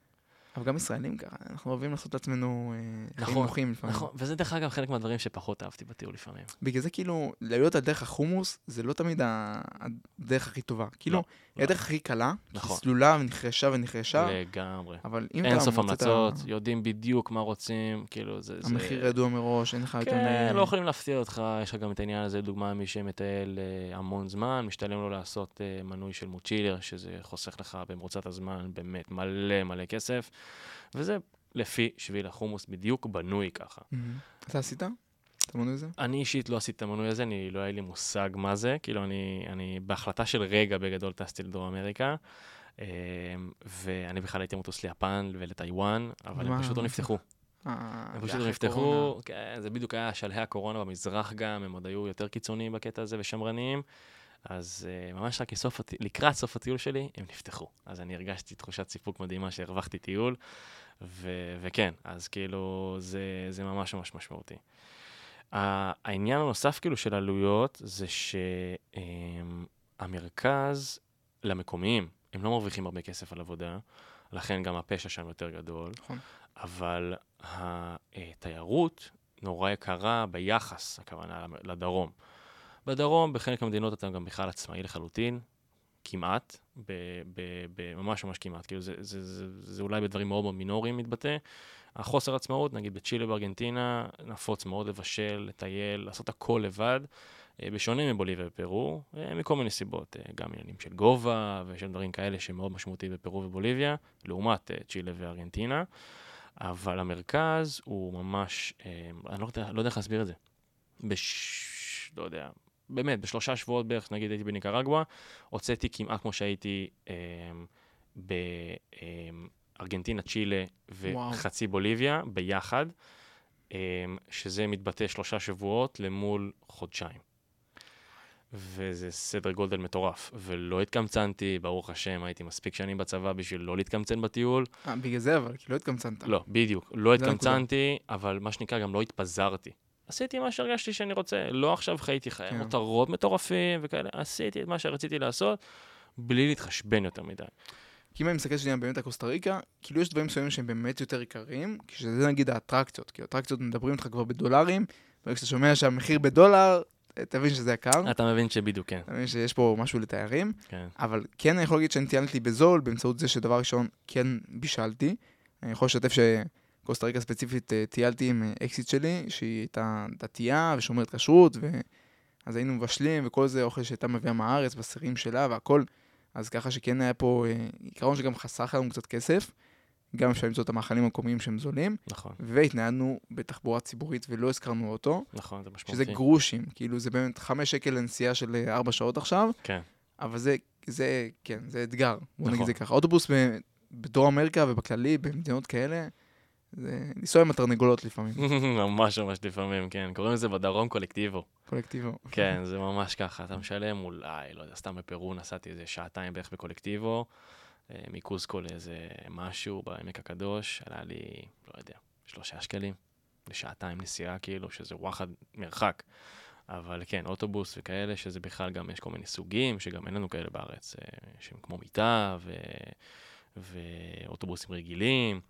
אבל גם ישראלים ככה, אנחנו אוהבים לעשות לעצמנו אה, חיים נכון, נוחים לפעמים. נכון, וזה דרך אגב חלק מהדברים שפחות אהבתי בטיול לפעמים. בגלל זה כאילו, להיות על דרך החומוס, זה לא תמיד הדרך הכי טובה. כאילו, לא, היא הדרך הכי קלה, נכון. סלולה ונחרשה ונחרשה, לגמרי. אבל אם אין סוף את ה- המלצות, יודעים בדיוק מה רוצים, כאילו זה... המחיר ידוע מראש, אין לך יותר... כן, לא יכולים להפתיע אותך, יש לך גם את העניין הזה, לדוגמה, מי שמטייל אה, המון זמן, משתלם לו לעשות אה, מנוי של מוצ'ילר, שזה חוסך לך במרוצת הזמן באמת מלא מלא כסף, וזה לפי שביל החומוס בדיוק בנוי ככה. מהמם. אתה עשית? אתה מנוי לזה? אני אישית לא עשיתי את המנוי הזה, אני לא היה לי מושג מה זה, כאילו אני, אני בהחלטה של רגע בגדול טסתי לדרום אמריקה, אה, ואני בכלל הייתי מטוס ליפן ולטיוואן, אבל הם מה? פשוט לא נפתחו. אה, הם פשוט לא נפתחו. כן, זה בדיוק היה שלהי הקורונה במזרח גם, הם עוד היו יותר קיצוניים בקטע הזה ושמרניים. אז uh, ממש רק לסוף, הט- לקראת סוף הטיול שלי, הם נפתחו. אז אני הרגשתי תחושת סיפוק מדהימה שהרווחתי טיול, ו- וכן, אז כאילו, זה, זה ממש ממש משמעותי. העניין הנוסף כאילו של עלויות, זה שהמרכז למקומיים, הם לא מרוויחים הרבה כסף על עבודה, לכן גם הפשע שם יותר גדול. נכון. אבל התיירות נורא יקרה ביחס, הכוונה לדרום. בדרום, בחלק מהמדינות אתה גם בכלל עצמאי לחלוטין, כמעט, ב, ב, ב, ממש ממש כמעט, כאילו זה, זה, זה, זה, זה אולי בדברים מאוד מאוד מינוריים מתבטא. החוסר עצמאות, נגיד בצ'ילה בארגנטינה, נפוץ מאוד לבשל, לטייל, לעשות הכל לבד, אה, בשונה מבוליביה ופרו, אה, מכל מיני סיבות, אה, גם עניינים של גובה ושל דברים כאלה שמאוד משמעותיים בפרו ובוליביה, לעומת צ'ילה וארגנטינה. אבל המרכז הוא ממש, אני לא יודע, לא יודע איך להסביר את זה. בש... לא יודע, באמת, בשלושה שבועות בערך, נגיד הייתי בניקרגואה, הוצאתי כמעט כמו שהייתי אה, בארגנטינה, צ'ילה וואו. וחצי בוליביה ביחד, אה, שזה מתבטא שלושה שבועות למול חודשיים. וזה סדר גודל מטורף. ולא התקמצנתי, ברוך השם, הייתי מספיק שנים בצבא בשביל לא להתקמצן בטיול. אה, בגלל זה אבל, כי לא התקמצנת. לא, בדיוק. לא. התקמצנתי, אבל מה שנקרא, גם לא התפזרתי. עשיתי מה שהרגשתי שאני רוצה. לא עכשיו חייתי חיי כן. מותרות מטורפים וכאלה, עשיתי את מה שרציתי לעשות, בלי להתחשבן יותר מדי. כי אם אני מסתכל שנייה באמת על קוסטה ריקה, כאילו יש דברים מסוימים שהם באמת יותר יקרים, כשזה נגיד האטרקציות, כי האטרקציות מדברים איתך כבר בדולרים, וכשאתה שומע שהמחיר בדולר, תבין שזה יקר. אתה מבין שבדיוק כן. אתה מבין שיש פה משהו לתיירים, כן. אבל כן אני יכול להגיד שאני טיילתי בזול, באמצעות זה שדבר ראשון כן בישלתי. אני יכול לשתף שקוסטה ריקה ספציפית אה, טיילתי עם אה, אקסיט שלי, שהיא הייתה דתייה ושומרת כשרות, ו... אז היינו מבשלים, וכל זה אוכל שהייתה מביאה מהארץ, בסירים שלה והכל. אז ככה שכן היה פה אה, עיקרון שגם חסך לנו קצת כסף. גם אפשר למצוא את המאכלים המקומיים שהם זולים, נכון, והתנהלנו בתחבורה ציבורית ולא הזכרנו אוטו, נכון, זה משמעותי. שזה גרושים, כאילו זה באמת חמש שקל לנסיעה של אה, ארבע שעות עכשיו, כן, אבל זה, זה, כן, זה אתגר, בוא נכון. נגיד זה ככה. אוטובוס בדרום אמריקה ובכללי, במדינות כאלה, זה לנסוע עם התרנגולות לפעמים, (laughs) ממש ממש לפעמים, כן. קוראים לזה בדרום קולקטיבו. קולקטיבו. כן, זה ממש ככה. אתה משלם אולי, לא יודע, סתם בפרו נסעתי איזה שעתיים בערך בקולקטיבו, אה, מקוסקו לאיזה משהו בעמק הקדוש, עלה לי, לא יודע, שלושה שקלים לשעתיים נסיעה, כאילו, שזה וואחד מרחק. אבל כן, אוטובוס וכאלה, שזה בכלל גם, יש כל מיני סוגים, שגם אין לנו כאלה בארץ, אה, שהם כמו מיטה ו... ואוטובוסים רגילים.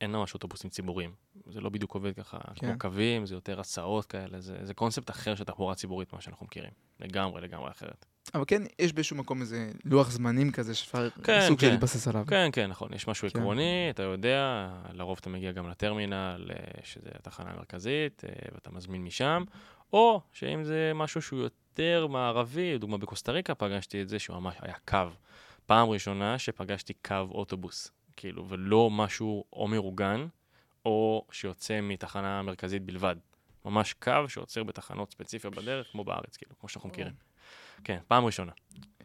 אין ממש אוטובוסים ציבוריים. זה לא בדיוק עובד ככה, כן. כמו קווים, זה יותר הסעות כאלה, זה, זה קונספט אחר של תחבורה ציבורית, מה שאנחנו מכירים. לגמרי, לגמרי אחרת. אבל כן, יש באיזשהו מקום איזה לוח זמנים כזה שאפשר כן, סוג של כן. להתבסס עליו. כן, כן, נכון, יש משהו כן. עקרוני, אתה יודע, לרוב אתה מגיע גם לטרמינל, אה, שזה התחנה המרכזית, אה, ואתה מזמין משם, או שאם זה משהו שהוא יותר מערבי, לדוגמה בקוסטה ריקה פגשתי את זה, שהוא ממש היה קו. פעם ראשונה שפגשתי קו אוטובוס, כאילו, ולא משהו או מאורגן, או שיוצא מתחנה המרכזית בלבד. ממש קו שעוצר בתחנות ספציפיות בדרך, כמו בארץ, כאילו, כמו שאנחנו מכירים. כן, פעם ראשונה.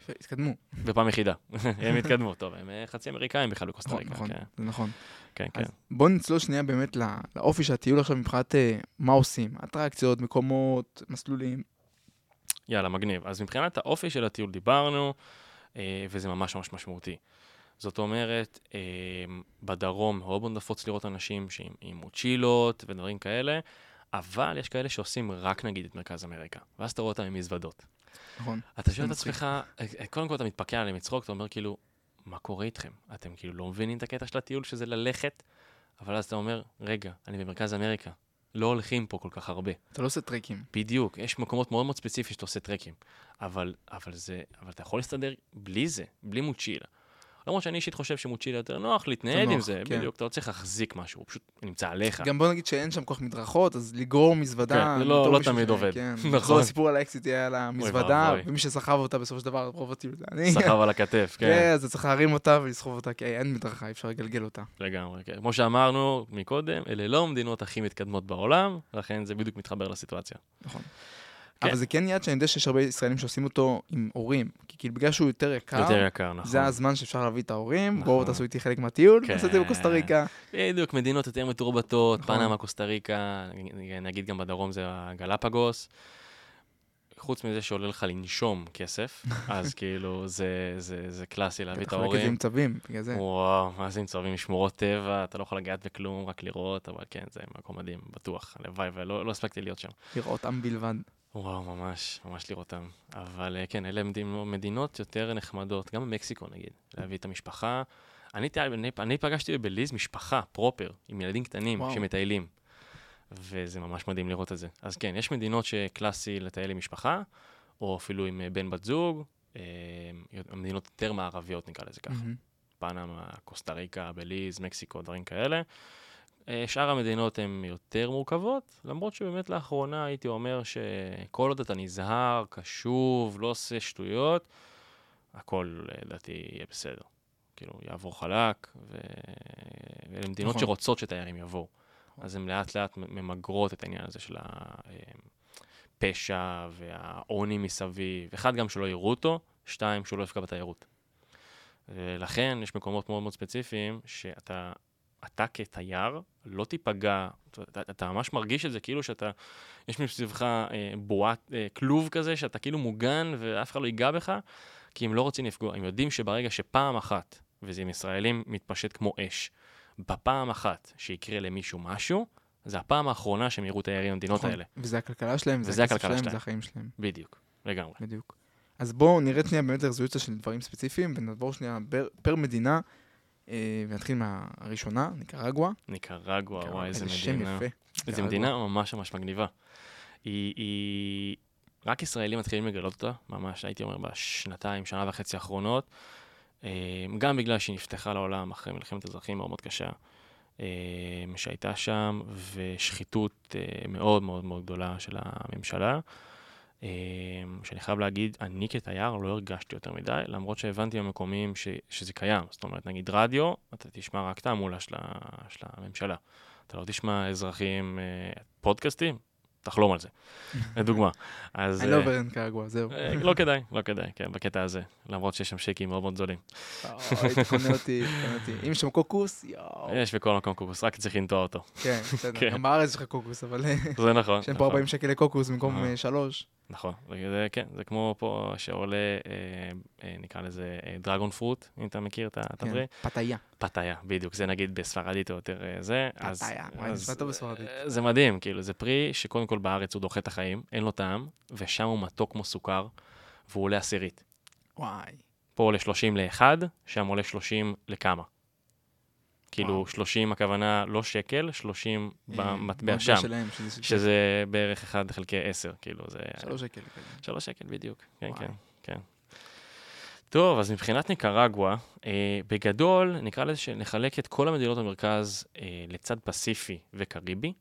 התקדמו. ופעם יחידה. (laughs) הם התקדמו, טוב, הם אה, חצי אמריקאים בכלל בקוסטה נכון, ריקה. נכון, כן, זה נכון. כן, כן. אז בוא נצלול שנייה באמת לא- לאופי של הטיול עכשיו מבחינת אה, מה עושים, אטרקציות, מקומות, מסלולים. יאללה, מגניב. אז מבחינת האופי של הטיול דיברנו, אה, וזה ממש ממש משמעותי. זאת אומרת, אה, בדרום מאוד מאוד נפוץ לראות אנשים שעם עם מוצ'ילות ודברים כאלה, אבל יש כאלה שעושים רק נגיד את מרכז אמריקה, ואז אתה רואה אותם עם מזוודות. נכון. אתה שואל את. עצמך, אה, קודם כל אתה מתפקע עליהם מצחוק, אתה אומר כאילו, מה קורה איתכם? אתם כאילו לא מבינים את הקטע של הטיול שזה ללכת? אבל אז אתה אומר, רגע, אני במרכז אמריקה, לא הולכים פה כל כך הרבה. אתה לא עושה טרקים. בדיוק, יש מקומות מאוד מאוד ספציפיים שאתה עושה טרקים, אבל, אבל, זה, אבל אתה יכול להסתדר בלי זה, בלי מוצ'ילה. למרות שאני אישית חושב שמוצ'ילה יותר נוח להתנהל עם זה, כן. בדיוק, אתה לא צריך להחזיק משהו, הוא פשוט נמצא עליך. גם בוא נגיד שאין שם כך מדרכות, אז לגרור מזוודה... כן, זה לא- לא תמיד עובד. כן, (laughs) נכון. הסיפור על האקסיט יהיה על המזוודה. ומי שסחב אותה בסופו של דבר, רוב הטיול זה אני. סחב על הכתף, (laughs) כן, כן, אז צריך להרים אותה ולסחוב אותה, כי אין מדרכה, אי אפשר לגלגל אותה. לגמרי, כן. כמו שאמרנו מקודם, אלה לא המדינות הכי מתקדמות בעולם, לכן זה בדיוק מתחבר לסיטואציה. נכון. כן. אבל זה כן יעד שאני יודע שיש הרבה ישראלים שעושים אותו עם הורים. כי כאילו בגלל שהוא יותר יקר, יותר יקר, נכון. זה הזמן שאפשר להביא את ההורים, נכון. בואו תעשו איתי חלק מהטיול, כן. נעשה את זה בקוסטה ריקה. בדיוק, מדינות יותר מתורבתות, נכון. פנמה, קוסטה ריקה, נגיד גם בדרום זה הגלפגוס. חוץ מזה שעולה לך לנשום כסף, (laughs) אז כאילו זה, זה, זה קלאסי להביא את אתה יכול להגיד את זה ההורים. עם צווים, בגלל זה. וואו, מה זה עם צהובים משמורות טבע, אתה לא יכול לגעת בכלום, רק לראות, אבל כן, זה מקום מדהים, בטוח, הלוואי, ולא לא הספקתי להיות שם. לראות עם בלבד. וואו, ממש, ממש לראותם. אבל אה, כן, אלה מדינות, יותר נחמדות, גם במקסיקו נגיד, להביא את המשפחה. אני, אני, אני פגשתי בבליז משפחה פרופר, עם ילדים קטנים וואו. שמטיילים. וזה ממש מדהים לראות את זה. אז כן, יש מדינות שקלאסי לטייל עם משפחה, או אפילו עם אה, בן בת זוג, אה, מדינות יותר מערביות נקרא לזה ככה. מהמם. פנמה, קוסטה ריקה, בליז, מקסיקו, דברים כאלה. אה, שאר המדינות הן יותר מורכבות, למרות שבאמת לאחרונה הייתי אומר שכל עוד אתה נזהר, קשוב, לא עושה שטויות, הכל אה, לדעתי יהיה בסדר. כאילו, יעבור חלק, ו... ואלה מדינות נכון. שרוצות שתיירים יבואו. אז הן לאט לאט ממגרות את העניין הזה של הפשע והעוני מסביב. אחד, גם שלא יראו אותו, שתיים, שהוא לא יפגע בתיירות. ולכן יש מקומות מאוד מאוד ספציפיים שאתה, אתה כתייר, לא תיפגע, אתה, אתה ממש מרגיש את זה כאילו שאתה, יש מסביבך אה, בועת, אה, כלוב כזה, שאתה כאילו מוגן ואף אחד לא ייגע בך, כי הם לא רוצים לפגוע. הם יודעים שברגע שפעם אחת, וזה עם ישראלים מתפשט כמו אש, בפעם אחת שיקרה למישהו משהו, זה הפעם האחרונה שהם יראו תיירים במדינות נכון. האלה. וזה הכלכלה שלהם, וזה הכלכלה שלהם, שלהם. זה החיים שלהם, בדיוק, לגמרי. בדיוק. אז בואו נרד שנייה באמת לרזולוציה של דברים ספציפיים, ונעבור שנייה פר, פר מדינה, ונתחיל מהראשונה, ניקרגואה. ניקרגואה, וואי, איזה איזה שם מדינה. יפה. ניקרגואה. מדינה ממש ממש מגניבה. היא, היא... רק ישראלים מתחילים לגלות אותה, ממש, הייתי אומר, בשנתיים, שנה וחצי האחרונות. אה, גם בגלל שהיא נפתחה לעולם אחרי מלחמת אזרחים מאוד מאוד קשה אה, שהייתה שם, ושחיתות אה, מאוד מאוד מאוד גדולה של הממשלה. אה, שאני חייב להגיד, אני כתייר לא הרגשתי יותר מדי, למרות שהבנתי במקומיים ש, שזה קיים. זאת אומרת, נגיד רדיו, אתה תשמע רק את ההמולה של, של הממשלה. אתה לא תשמע אזרחים, אה, פודקאסטים, תחלום על זה, (laughs) לדוגמה. אז... אני לא אה, עובר לניקרגואה, זהו. לא כדאי, לא כדאי, כן, בקטע הזה. למרות שיש שם שייקים מאוד מאוד זולים. היית קונה אותי, קונה אותי. אם יש שם קוקוס, יואו. יש בכל מקום קוקוס, רק צריך לנטוע אותו. כן, בסדר. כן. גם בארץ יש לך קוקוס, אבל אה, (laughs) זה נכון. יש פה נכון. 40 שקל לקוקוס במקום אה. אה, שלוש. נכון, זה, כן, זה כמו פה שעולה, אה, אה, נקרא לזה דרגון פרוט, אם אתה מכיר את ה- את כן, הפרי. פתיה. פתיה, בדיוק, זה נגיד בספרדית או יותר אה, זה. פתיה, וואי, נשמע טוב בספרדית. אה, זה מדהים, כאילו, זה פרי שקודם כל בארץ הוא דוחה את החיים, אין לו טעם, ושם הוא מתוק כמו סוכר, והוא עולה עשירית. וואי. פה עולה 30 לאחד, שם עולה 30 לכמה. כאילו, וואו. 30 הכוונה לא שקל, 30 אה, במטבע שם, שלהם, שזה- שזה בערך 1 חלקי 10, כאילו, זה... שלוש שקל. כזה. שלוש שקל בדיוק, כן. כן, כן. טוב, אז מבחינת ניקרגואה, אה, בגדול, נקרא לזה שנחלק את כל המדינות במרכז אה, לצד פסיפי וקריבי,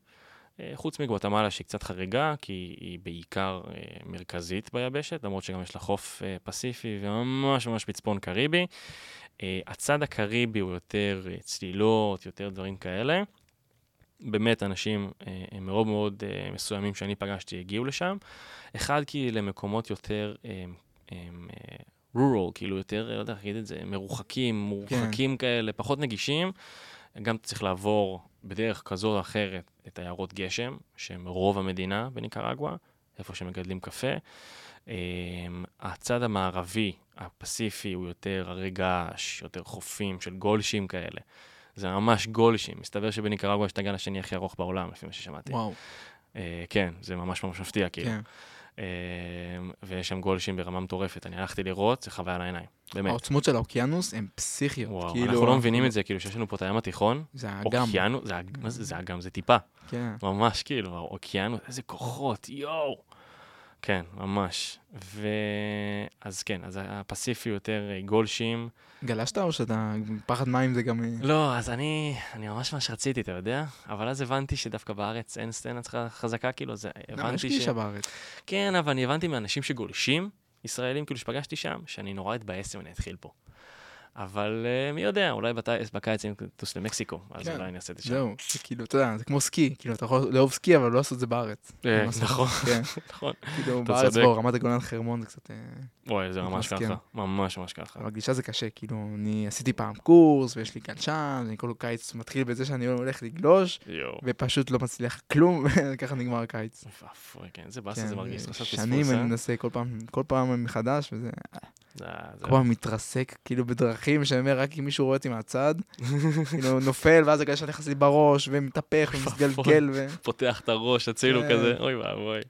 חוץ מגואטמלה שהיא קצת חריגה, כי היא בעיקר אה, מרכזית ביבשת, למרות שגם יש לה חוף אה, פסיפי וממש ממש בצפון קריבי. אה, הצד הקריבי הוא יותר אה, צלילות, יותר דברים כאלה. באמת, אנשים אה, הם מאוד מאוד אה, מסוימים שאני פגשתי הגיעו לשם. אחד, כי למקומות יותר אה, אה, rural, כאילו יותר, לא יודע איך להגיד את זה, מרוחקים, מורחקים כאלה, פחות נגישים. גם צריך לעבור בדרך כזו או אחרת את עיירות גשם, שהם רוב המדינה בניקרגואה, איפה שמגדלים קפה. Um, הצד המערבי, הפסיפי, הוא יותר הרי געש, יותר חופים של גולשים כאלה. זה ממש גולשים. מסתבר שבניקרגואה יש את הגל השני הכי ארוך בעולם, לפי מה ששמעתי. וואו. Uh, כן, זה ממש ממש מפתיע, כאילו. כן. Um, ויש שם גולשים ברמה מטורפת. אני הלכתי לראות, זה חוויה לעיניים. באמת. העוצמות של האוקיינוס הן פסיכיות. וואו, כאילו, אנחנו לא מבינים את זה, כאילו שיש לנו פה את הים התיכון, זה האגם. אוקיינוס, זה זה, זה זה טיפה. כן. ממש כאילו, האוקיינוס, איזה כוחות, יואו. כן, ממש. ו... אז כן, אז הפסיפי יותר אה, גולשים. גלשת או שאתה, פחד מים זה גם... אה, לא, אז אני, אני ממש ממש רציתי, אתה יודע? אבל אז הבנתי שדווקא בארץ אין סצנה ח- חזקה, כאילו, זה, יש הבנתי ש... גישה בארץ. כן, אבל אני הבנתי מאנשים שגולשים, ישראלים, כאילו, שפגשתי שם, שאני נורא אתבאס אם אני אתחיל פה. אבל אה, מי יודע, אולי בקיץ אני אטוס למקסיקו, אז כן, אולי אני אעשה את זה שם. זהו, זה כאילו, אתה יודע, זה כמו סקי, כאילו, אתה יכול לאהוב סקי, אבל לא לעשות את זה בארץ. אה, נכון, כן, (laughs) נכון. כאילו, בארץ. בוא, רמת הגולן חרמון זה קצת... אה, וואי, זה ממש. ככה, ממש ממש ככה. אבל גלישה זה קשה, כאילו, אני עשיתי פעם קורס, ויש לי גלשן, אני כל קיץ מתחיל בזה שאני הולך לגלוש. ופשוט לא מצליח כלום, (laughs) וככה נגמר הקיץ. ואפוי, כן, זה באסה, כן, זה מרגיש, שנים אני אה? מנסה כל פעם, מחדש, וזה זה- זה- כל פעם מתרסק, כאילו בדרכים שאני אומר, רק אם מישהו רואה אותי מהצד, כאילו נופל, ואז הגלשן נכנס לי בראש, ומתהפך, (laughs) ומתגלגל, ו... פותח את הראש, הצילו כן. כזה, אוי ואבוי.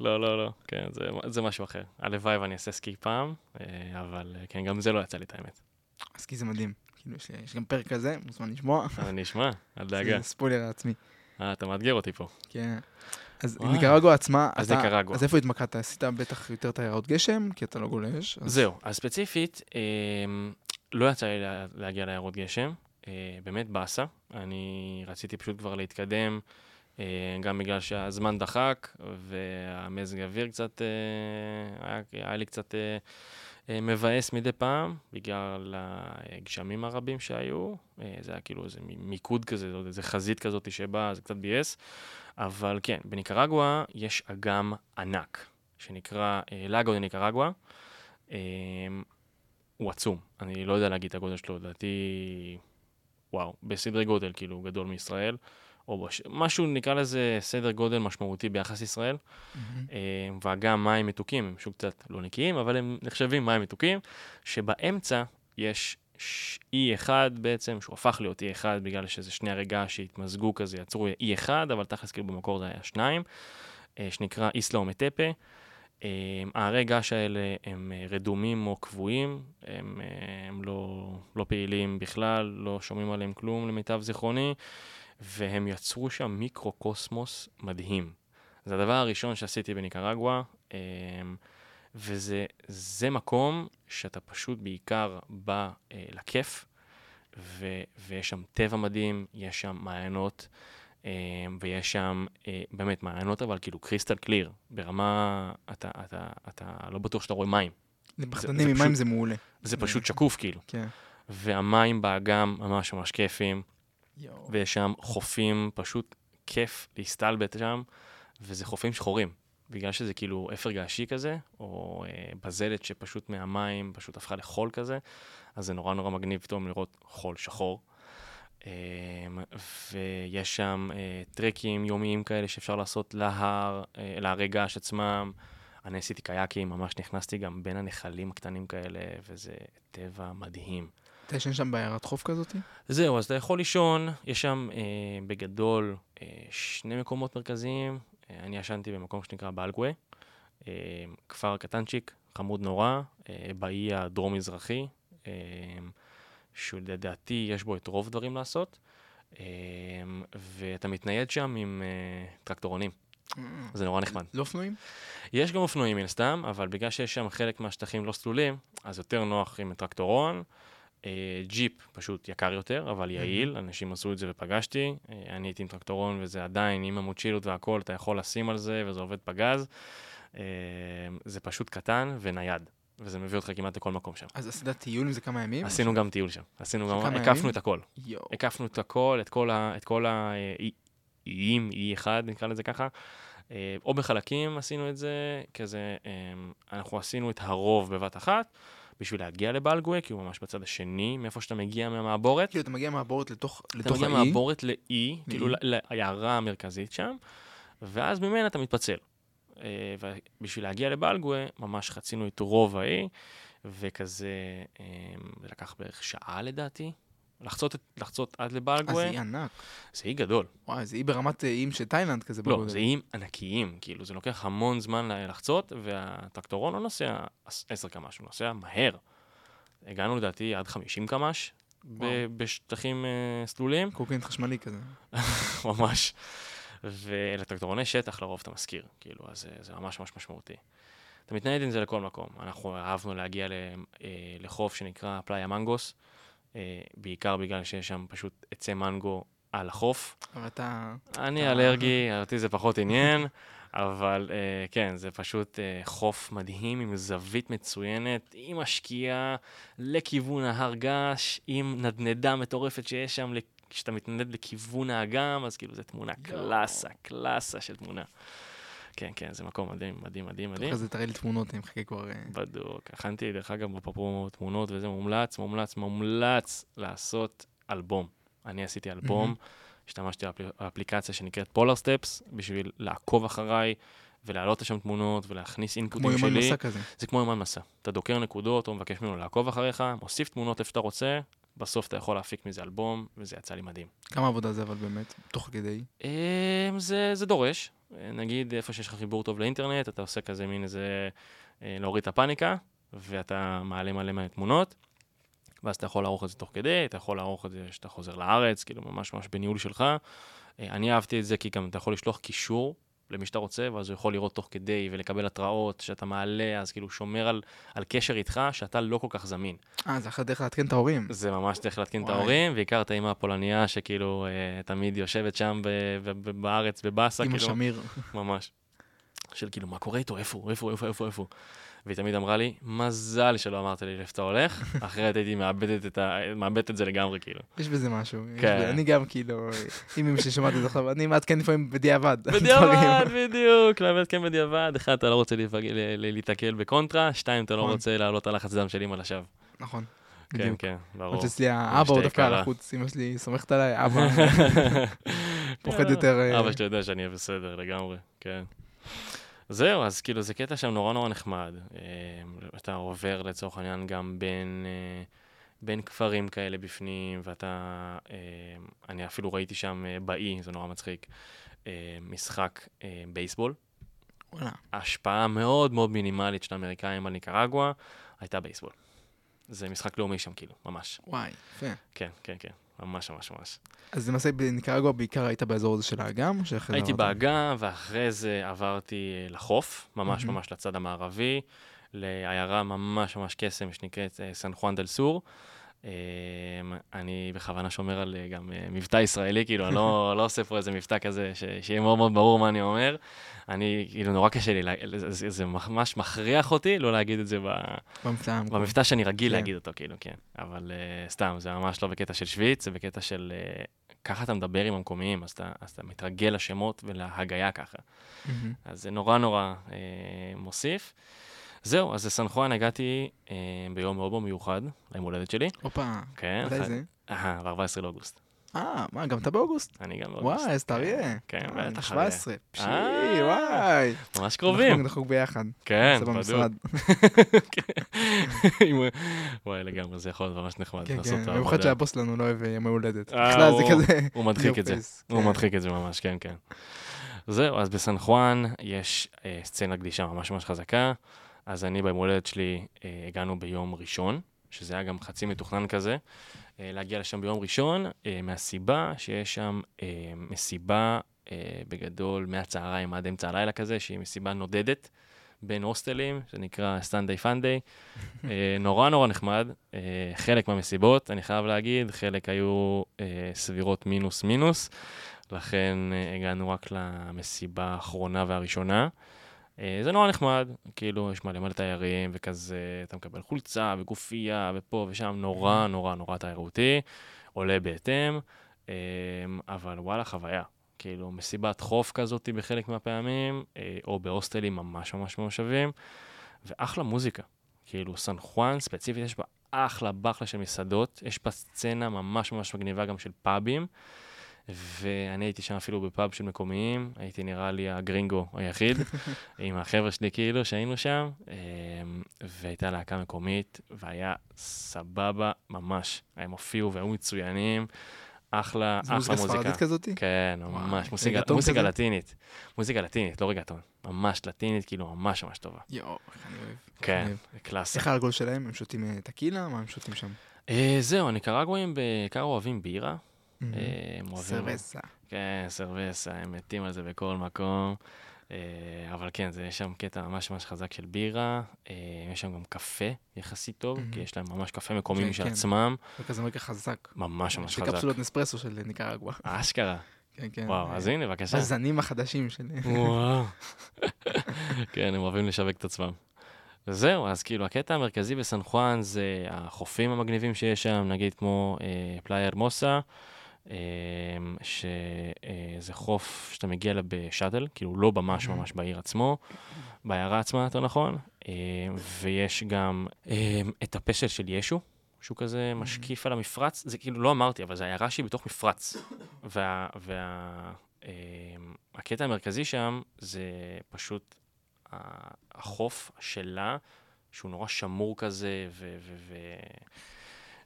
לא, לא, לא, כן, זה- משהו אחר. הלוואי ואני אעשה סקי פעם, אה, אבל אה, כן, גם זה לא יצא לי את האמת. סקי זה מדהים. כאילו, יש, גם פרק כזה, מוזמן לשמוע. אני אשמע, אל (laughs) דאגה. זה ספוילר לעצמי. אה, אתה מאתגר אותי פה. כן. אז וואי. ניקרגואה עצמה, אז אתה- ניקרגואה. אז איפה התמקדת? עשית בטח יותר תיירות גשם, כי אתה לא גולש. אז- זהו, אז ספציפית, אה, לא יצא לי לה- להגיע לעיירות גשם, אה, באמת באסה. אני רציתי פשוט כבר להתקדם, אה, גם בגלל שהזמן דחק, והמזג האוויר קצת, אה, היה, היה לי קצת אה, אה, מבאס מדי פעם, בגלל הגשמים הרבים שהיו. אה, זה היה כאילו איזה מיקוד כזה, איזה חזית כזאת שבאה, זה קצת ביאס. אבל כן, בניקרגואה יש אגם ענק, שנקרא אה, לאגו דה ניקרגואה. אה, הוא עצום, אני לא יודע להגיד את הגודל שלו, לדעתי, וואו, בסדרי גודל, כאילו, גדול מישראל, או בש... משהו, נקרא לזה סדר גודל משמעותי ביחס. מהמם. אה, ואגם מים מתוקים, הם שוב קצת לא נקיים, אבל הם נחשבים מים מתוקים, שבאמצע יש ש- אי אחד בעצם, שהוא הפך להיות אי אחד בגלל שזה שני הרגע שהתמזגו כזה, יצרו אי אחד, אבל תכלס כאילו במקור זה היה שניים, אה, שנקרא איסלאו מטפה. הערי געש האלה הם אה, רדומים או קבועים, הם, אה, הם לא, לא פעילים בכלל, לא שומעים עליהם כלום למיטב זיכרוני, והם יצרו שם מיקרו-קוסמוס מדהים. זה הדבר הראשון שעשיתי בניקרגואה, אה, וזה מקום שאתה פשוט בעיקר בא לכיף, ו, ויש שם טבע מדהים, יש שם מעיינות. אמ, ויש שם אה, באמת מעיינות, אבל כאילו קריסטל קליר, ברמה, אתה, אתה, אתה לא בטוח שאתה רואה מים. לפחדנים עם מים זה מעולה. זה פשוט שקוף כאילו. כן. והמים באגם ממש ממש כיפים, ויש שם חופים, פשוט כיף להסתלבט שם, וזה חופים שחורים. בגלל שזה כאילו אפר געשי כזה, או אה, בזלת שפשוט מהמים פשוט הפכה לחול כזה, אז זה נורא נורא מגניב פתאום לראות חול שחור. אמ, ויש שם אה, טרקים יומיים כאלה שאפשר לעשות להר, אה, להרי געש עצמם. אני עשיתי קייקים, ממש נכנסתי גם בין הנחלים הקטנים כאלה, וזה טבע מדהים. אתה ישן שם בעיירת חוף כזאת? זהו, אז אתה יכול לישון, יש שם אה, בגדול אה, שני מקומות מרכזיים. אה, אני ישנתי במקום שנקרא באלגווה, אה, כפר קטנצ'יק, חמוד נורא, אה, באי הדרום-מזרחי. שלדעתי יש בו את רוב הדברים לעשות, ואתה מתנייד שם עם טרקטורונים. זה נורא נחמד. לא אופנועים? יש גם אופנועים מן הסתם, אבל בגלל שיש שם חלק מהשטחים לא סלולים, אז יותר נוח עם טרקטורון. אה, ג'יפ פשוט יקר יותר, אבל יעיל, אנשים עשו את זה ופגשתי. אה, אני הייתי עם טרקטורון וזה עדיין עם המוצ'ילות והכל, אתה יכול לשים על זה וזה עובד פגז. זה פשוט קטן ונייד. וזה מביא אותך כמעט לכל מקום שם. אז עשית טיול עם זה כמה ימים? עשינו גם טיול שם. עשינו גם, הקפנו את הכל. הקפנו את הכל, את כל, ה, את כל האיים, אי אחד, נקרא לזה ככה. אה, או בחלקים עשינו את זה, כזה, אה, אנחנו עשינו את הרוב בבת אחת. בשביל להגיע לבלגווה, כי הוא ממש בצד השני, מאיפה שאתה מגיע מהמעבורת. כאילו, אתה מגיע מהמעבורת לתוך, האי? אתה מגיע מהמעבורת לאי, כאילו לעיירה המרכזית שם, ואז ממנה אתה מתפצל. אה, ובשביל להגיע לבלגווה, ממש חצינו את רוב האי, וכזה, אה, זה לקח בערך שעה לדעתי. לחצות, לחצות עד לבלגווה. אז זה אי ענק. זה אי גדול. וואי, זה אי ברמת אה, איים של תאילנד כזה. לא, בגודל. זה איים ענקיים, כאילו, זה לוקח המון זמן לחצות, והטרקטורון לא נוסע 10 קמ"ש, הוא נוסע מהר. הגענו לדעתי עד 50 קמ"ש בשטחים uh, סלולים. קורקינט חשמלי כזה. (laughs) ממש. ולטרקטורוני שטח לרוב אתה משכיר, כאילו, אז זה, ממש ממש משמעותי. אתה מתנייד עם זה לכל מקום. אנחנו אהבנו להגיע אה, לחוף שנקרא פלאיה מנגוס, אה, בעיקר בגלל שיש שם פשוט עצי מנגו על החוף. אבל אתה... אני אתה... אלרגי, אותי זה פחות עניין, (laughs) אבל uh, כן, זה פשוט uh, חוף מדהים עם זווית מצוינת, עם השקיעה לכיוון ההר געש, עם נדנדה מטורפת שיש שם כשאתה מתנדד לכיוון האגם, אז כאילו זו תמונה קלאסה, קלאסה של תמונה. כן, כן, זה מקום מדהים, מדהים, מדהים, מדהים. אחרי זה תראה לי תמונות, אני מחכה כבר... אה. בדוק. הכנתי, דרך אגב, אפרופו תמונות וזה, מומלץ, מומלץ, מומלץ לעשות אלבום. אני עשיתי אלבום, השתמשתי באפליקציה שנקראת פולר סטפס, בשביל לעקוב אחריי. ולהעלות לשם תמונות ולהכניס אינפוטים שלי. כמו יומן מסע כזה. זה כמו יומן מסע. אתה דוקר נקודות או מבקש ממנו לעקוב אחריך, מוסיף תמונות איפה שאתה רוצה, בסוף אתה יכול להפיק מזה אלבום, וזה יצא לי מדהים. כמה עבודה זה אבל באמת, תוך כדי? אמ, זה, זה דורש. נגיד, איפה שיש לך חיבור טוב לאינטרנט, אתה עושה כזה מין איזה, אה, להוריד את הפאניקה, ואתה מעלה מלא מלא תמונות, ואז אתה יכול לערוך את זה תוך כדי, אתה יכול לערוך את זה כשאתה חוזר לארץ, כאילו ממש ממש בניהול שלך. אה, אני אהבתי את זה כי גם אתה יכול לשלוח קישור למי שאתה רוצה, ואז הוא יכול לראות תוך כדי ולקבל התראות שאתה מעלה, אז כאילו שומר על, על קשר איתך שאתה לא כל כך זמין. אה, זה אחלה דרך לעדכן את ההורים. זה ממש דרך לעדכן את ההורים, בעיקר את האמא הפולניה שכאילו אה, תמיד יושבת שם ב- ב- ב- בארץ בבאסה. אמא כאילו, שמיר. ממש. של כאילו, מה קורה איתו? איפה הוא? איפה הוא? איפה הוא? איפה הוא? והיא תמיד אמרה לי, מזל שלא אמרת לי לאיפה אתה הולך, (laughs) אחרת הייתי מאבדת את, ה... מאבדת את זה לגמרי, כאילו. יש בזה משהו. כן. אני גם, כאילו, אם אמא שלי שומעת את זה עכשיו, אני מעדכן לפעמים בדיעבד. (laughs) בדיעבד, בדיוק, לעדכן בדיעבד. אחד, אתה לא רוצה להתקל בקונטרה, שתיים, אתה לא נכון. רוצה להעלות על לחץ דם של אמא לשווא. נכון. כן, כן, ברור. אצלי האבא הוא דווקא על החוץ, אמא שלי סומכת עליי, אבא (laughs) פוחד יותר... אה, אבא שלי יודע שאני אהיה בסדר לגמרי, כן. זהו, אז כאילו זה קטע שם נורא נורא נחמד. אה, אתה עובר לצורך העניין גם בין, אה, בין כפרים כאלה בפנים, ואתה, אה, אני אפילו ראיתי שם באי, זה נורא מצחיק, משחק בייסבול. וואלה. ההשפעה מאוד מאוד מינימלית של האמריקאים על ניקרגואה הייתה בייסבול. זה משחק לאומי שם, כאילו, ממש. וואי, יפה. כן, כן, כן, ממש ממש ממש. אז למעשה בניקרגואה בעיקר היית באזור הזה של האגם? הייתי? באגם, ואחרי זה עברתי אה, לחוף, ממש מהמם. ממש לצד המערבי, לעיירה ממש ממש קסם שנקראת אה, סן חואן דל סור. אה, אני בכוונה שומר על אה, גם אה, מבטא ישראלי, כאילו, אני לא, (laughs) לא עושה פה איזה מבטא כזה, ש- שיהיה מאוד מאוד ברור מה אני אומר. אני, כאילו, נורא קשה לי, זה, זה, ממש מכריח אותי לא להגיד את זה ב, במבטא. במבטא שאני רגיל כן. להגיד אותו, כאילו, כן. אבל uh, סתם, זה ממש לא בקטע של שוויץ, זה בקטע של uh, ככה אתה מדבר עם המקומיים, אז אתה, אז אתה מתרגל לשמות ולהגייה ככה. אז זה נורא נורא uh, מוסיף. זהו, אז לסן חואן הגעתי uh, ביום מאוד מאוד מיוחד, ליום הולדת שלי. הופה, כן. מתי זה? אה, ב-14 לאוגוסט. אה, מה, גם אתה באוגוסט? אני גם באוגוסט. וואי, אז תראה. כן, אה, בטח, אני אריה. 17. פשי, אה, וואי. ממש קרובים. נחוג, נחוג ביחד. כן, זה בדיוק. במשרד. (laughs) עם- וואי, לגמרי, זה יכול להיות ממש נחמד. כן, כן. במיוחד. שהבוס שלנו לא אוהב ימי הולדת. אה, בכלל זה כזה... הוא מדחיק את זה. הוא כן. מדחיק את זה ממש, כן, כן. זהו, אז בסן חואן יש אה, סצנה גלישה ממש ממש חזקה. אז אני ביום הולדת שלי אה, הגענו ביום ראשון, שזה היה גם חצי מתוכנן כזה, אה, להגיע לשם ביום ראשון, אה, מהסיבה שיש שם אה, מסיבה אה, בגדול מהצהריים עד אמצע הלילה כזה, שהיא מסיבה נודדת. בין הוסטלים, שנקרא סטנדיי פנדיי. אה, (laughs) נורא נורא נחמד. אה, חלק מהמסיבות, אני חייב להגיד, חלק היו אה, סבירות מינוס מינוס, לכן אה, הגענו רק למסיבה האחרונה והראשונה. אה, זה נורא נחמד, כאילו, יש מלא מלא תיירים, וכזה, אתה מקבל חולצה וגופייה, ופה ושם, נורא נורא נורא תיירותי, עולה בהתאם, אה, אבל וואלה, חוויה. כאילו, מסיבת חוף כזאת בחלק מהפעמים, אה, או בהוסטלים ממש ממש ממושבים, ואחלה מוזיקה. כאילו, סן חואן ספציפית, יש בה אחלה בחלה של מסעדות, יש בה סצנה ממש ממש מגניבה גם של פאבים, ואני הייתי שם אפילו בפאב של מקומיים, הייתי נראה לי הגרינגו היחיד, (laughs) עם החבר'ה שלי כאילו, שהיינו שם, אה, והייתה להקה מקומית, והיה סבבה ממש. הם הופיעו והיו מצוינים, אחלה, זה אחלה מוזיקה מוזיקה. ספרדית כזאתי? כן, ממש, מוזיקה, מוזיקה? לטינית. מוזיקה לטינית, לא רגעטון. ממש לטינית, כאילו, ממש ממש טובה. יואו, איך אני אוהב. כן. קלאסה. איך האלכוהול שלהם? הם שותים אה, טקילה? מה הם שותים שם? אה, זהו, הניקרגואים בעיקר אוהבים בירה. מהמם. אה. סרבסה. כן, סרבסה, הם מתים על זה בכל מקום. אה, אבל כן, זה, יש שם קטע ממש ממש חזק של בירה. אה, יש שם גם קפה יחסית טוב, מהמם. כי יש להם ממש קפה מקומי כן, משל כן. עצמם. זה כזה מרקע חזק. ממש ממש יש לי חזק. קפסולות נספרסו של ניקרגואה. אשכרה. כן, כן. וואו, אז הנה, בבקשה. הזנים החדשים של... וואו. (laughs) כן, הם אוהבים לשווק את עצמם. וזהו, אז כאילו, הקטע המרכזי בסן חואן זה החופים המגניבים שיש שם, נגיד כמו אה, פלאייה הרמוסה, שזה חוף שאתה מגיע אליו בשאטל, כאילו לא ממש. ממש בעיר עצמו, בעיירה עצמה, יותר נכון, אה, ויש גם אה, את הפסל של ישו, שהוא כזה משקיף על המפרץ, זה כאילו, לא אמרתי, אבל זו עיירה שהיא בתוך מפרץ. וה... וה הקטע המרכזי שם זה פשוט החוף שלה, שהוא נורא שמור כזה, ו... ו, ו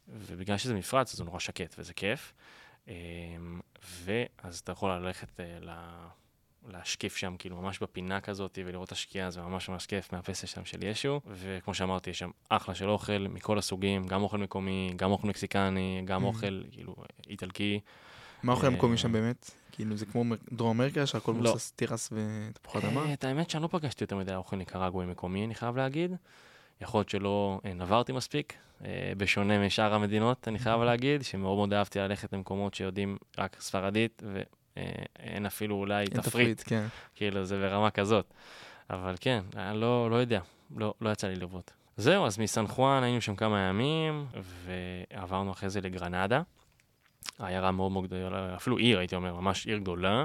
ובגלל שזה מפרץ, אז הוא נורא שקט, וזה כיף. אה, ואז אתה יכול ללכת אה, להשקיף שם, כאילו, ממש בפינה כזאת, ולראות את השקיעה, זה ממש ממש כיף מהפסל שם של ישו. וכמו שאמרתי, יש שם אחלה של אוכל מכל הסוגים, גם אוכל מקומי, גם אוכל מקסיקני, גם Mhm. אוכל, כאילו, איטלקי. מה האוכל המקומי אה, שם באמת? כאילו זה כמו דרום אמריקה שהכל לא. מבוסס תירס ותפוחי אדמה? אה, את האמת שאני לא פגשתי יותר מדי אוכל ניקרגואי מקומי, אני חייב להגיד. יכול להיות שלא אה, נברתי מספיק, אה, בשונה משאר המדינות, אני חייב להגיד, שמאוד מאוד אהבתי ללכת למקומות שיודעים רק ספרדית, ואין אפילו אולי אין תפריט, כן. כאילו זה ברמה כזאת. אבל כן, אני לא, לא יודע, לא, לא יצא לי לראות. זהו, אז מסן חואן היינו שם כמה ימים, ועברנו אחרי זה לגרנדה. עיירה מאוד מאוד גדולה, אפילו עיר, הייתי אומר, ממש עיר גדולה.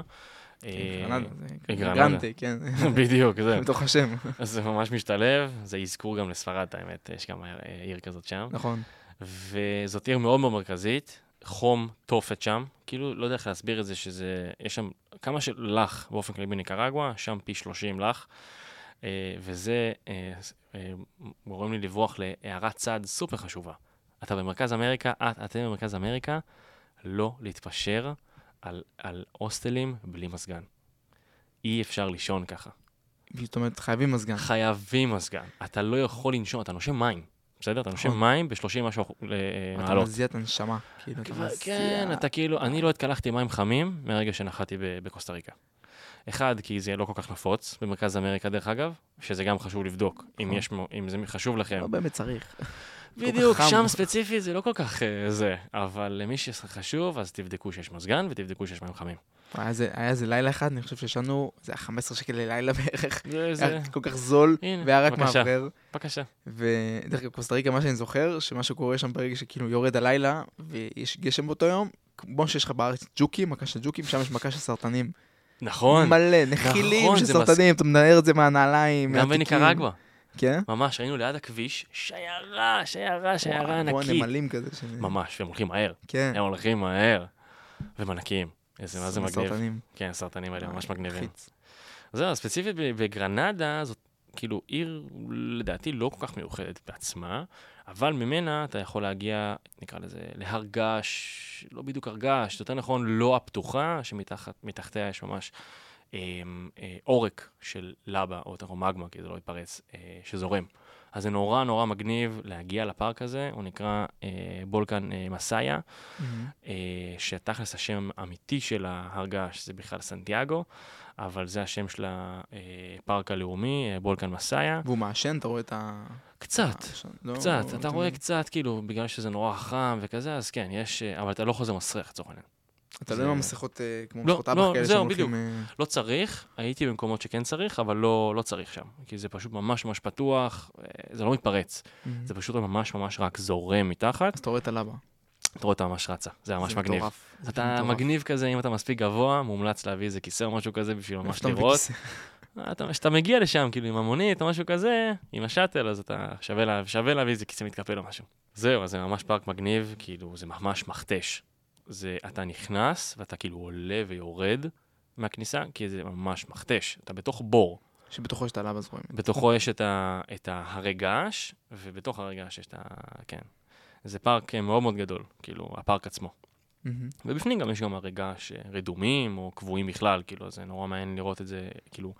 אה, גרנדה, זה גרנדה. גרנטה, כן. (laughs) בדיוק, זה. (laughs) בתוך השם, אז זה ממש משתלב, זה אזכור גם לספרד, האמת, יש גם עיר- עיר כזאת שם. נכון. וזאת עיר מאוד מאוד מרכזית, חום תופת שם, כאילו, לא יודע איך להסביר את זה, שזה, יש שם כמה של לח באופן כללי בניקרגואה, שם פי 30 לח, אה, וזה אה, אה, גורם לי לברוח להערת צד סופר חשובה. אתה במרכז אמריקה, את, אתם במרכז אמריקה, לא להתפשר על, על הוסטלים בלי מזגן. אי אפשר לישון ככה. זאת אומרת, חייבים מזגן. חייבים מזגן. אתה לא יכול לנשום, אתה נושם מים, בסדר? אתה נושם נכון. מים ב-30 משהו אה, אתה מעלות. מזיע את הנשמה. כאילו, אתה מזיע. כן, אתה כאילו, אני לא התקלחתי מים חמים מהרגע שנחתי בקוסטה ריקה. אחד, כי זה לא כל כך נפוץ, במרכז אמריקה דרך אגב, שזה גם חשוב לבדוק, אם נכון. יש, מו- אם זה חשוב לכם. לא באמת צריך. בדיוק, חם. שם ספציפית זה לא כל כך אה, זה, אבל למי שחשוב, אז תבדקו שיש מזגן ותבדקו שיש מים חמים. היה איזה- היה לילה אחד, אני חושב שישנו, זה היה 15 שקל ללילה בערך. זה, זה, היה כל כך זול, הנה, והיה רק בבקשה. מאוורר. בבקשה. ודרך אגב, קוסטה ריקה, מה שאני זוכר, שמה שקורה שם ברגע שכאילו יורד הלילה, ויש גשם באותו יום, כמו שיש לך בארץ ג'וקים, מכה של ג'וקים, שם יש מכה של סרטנים. נכון, מלא, נחילים נכון, של מס- סרטנים, אתה מנער את זה מהנעליים, גם מהתיקים. כן? ממש, היינו ליד הכביש, שיירה, שיירה, שיירה וואו, כמו ענקית. הנמלים כזה. ש- ממש, והם הולכים מהר, כן. הם הולכים מהר, והם ענקיים. איזה, מה זה מגניב. סרטנים. כן, הסרטנים האלה ממש מגניבים. מלחיץ. זהו, ספציפית בגרנדה, זאת כאילו עיר, לדעתי, לא כל כך מיוחדת בעצמה, אבל ממנה אתה יכול להגיע, נקרא לזה, להר געש, לא בדיוק הר געש, יותר נכון, לא הפתוחה, שמתחתיה יש ממש אה, אה, עורק של לבה, או יותר מגמה, כי זה לא יתפרץ, אה, שזורם. אז זה נורא נורא מגניב להגיע לפארק הזה, הוא נקרא אה, בולקן אה, מסאיה. מהמם. אה, שתכלס השם האמיתי של ההר געש זה בכלל סנטיאגו, אבל זה השם של הפארק הלאומי, אה, בולקן מסאיה. והוא מעשן, אתה רואה את ה... קצת, העשן, לא- קצת, לא- אתה רואה קצת, כאילו, בגלל שזה נורא חם וכזה, אז כן, יש, אה, אבל אתה לא חוזר מסריח לצורך העניין. אתה זה- לא עם המסכות אה, כמו מסכות לא, אב"כ כאלה שהם הולכים... אה, לא צריך, הייתי במקומות שכן צריך, אבל לא, לא צריך שם, כי זה פשוט ממש ממש פתוח, אה, זה לא מתפרץ. זה פשוט ממש ממש רק זורם מתחת, אז אתה רואה את הלבה. אתה רואה אותה ממש רצה, זה ממש מגניב. אתה. מגניב כזה, אם אתה מספיק גבוה, מומלץ להביא איזה כיסא או משהו כזה בשביל ממש לראות. (laughs) כשאתה מגיע לשם, כאילו עם המונית או משהו כזה, עם השאטל, אז אתה שווה להביא איזה כיסא מתקפל או משהו. זהו, אז זה ממש פארק מגניב, כאילו, זה ממש מכתש. זה, אתה נכנס ואתה כאילו עולה ויורד מהכניסה, כי זה ממש מכתש. אתה בתוך בור. שבתוכו יש את הלבה זרועים. בתוכו יש את, ה, את ההרי געש, ובתוך הרי געש יש את ה... כן. זה פארק מאוד מאוד גדול, כאילו, הפארק עצמו. מהמם. ובפנים גם יש גם הרי געש אה, רדומים או קבועים בכלל, כאילו, זה נורא מעניין לראות את זה, כאילו,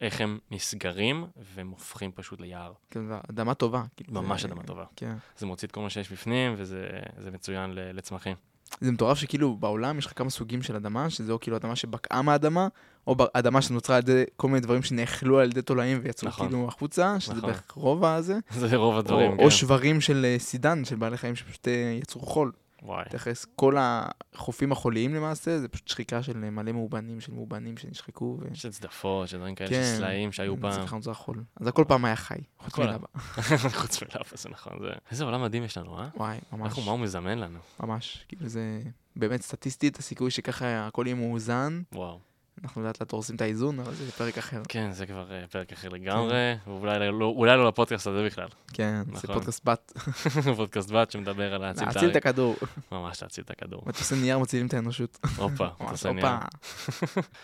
איך הם נסגרים והם הופכים פשוט ליער. כן, אדמה טובה. כאילו, ממש זה- אדמה טובה. כן. זה מוציא את כל מה שיש בפנים, וזה זה מצוין לצמחים. זה מטורף שכאילו בעולם יש לך כמה סוגים של אדמה, שזה או כאילו אדמה שבקעה מהאדמה, או אדמה שנוצרה על ידי כל מיני דברים שנאכלו על ידי תולעים ויצאו נכון. כאילו החוצה, שזה נכון. בערך רוב הזה. (laughs) זה רוב הדברים, או, כן. או שברים של אה, סידן, של בעלי חיים שפשוט אה, יצרו חול. וואי. תכלס, כל החופים החוליים למעשה, זה פשוט שחיקה של מלא מאובנים, של מאובנים שנשחקו. ו... יש צדפות, יש דברים כאלה, כן. יש סלעים שהיו פעם. זיכרון זה החול. אז הכל פעם היה חי, חוץ. מלבה. (laughs) חוץ מלאפה, זה נכון. זה... איזה עולם מדהים יש לנו, אה? וואי, ממש, הוא, מה הוא מזמן לנו? ממש. כאילו זה באמת סטטיסטית, הסיכוי שככה הכל יהיה מאוזן. וואו. אנחנו לאט לאט הורסים את האיזון, אבל זה פרק אחר. כן, זה כבר אה, פרק אחר לגמרי, ואולי לא- אולי לא לפודקאסט הזה בכלל. כן, זה נכון. פודקאסט בת. (laughs) פודקאסט בת שמדבר על להציל את להציל את. הכדור. ממש להציל את הכדור. מטוסי נייר מצילים את האנושות. הופה, תעשה נייר.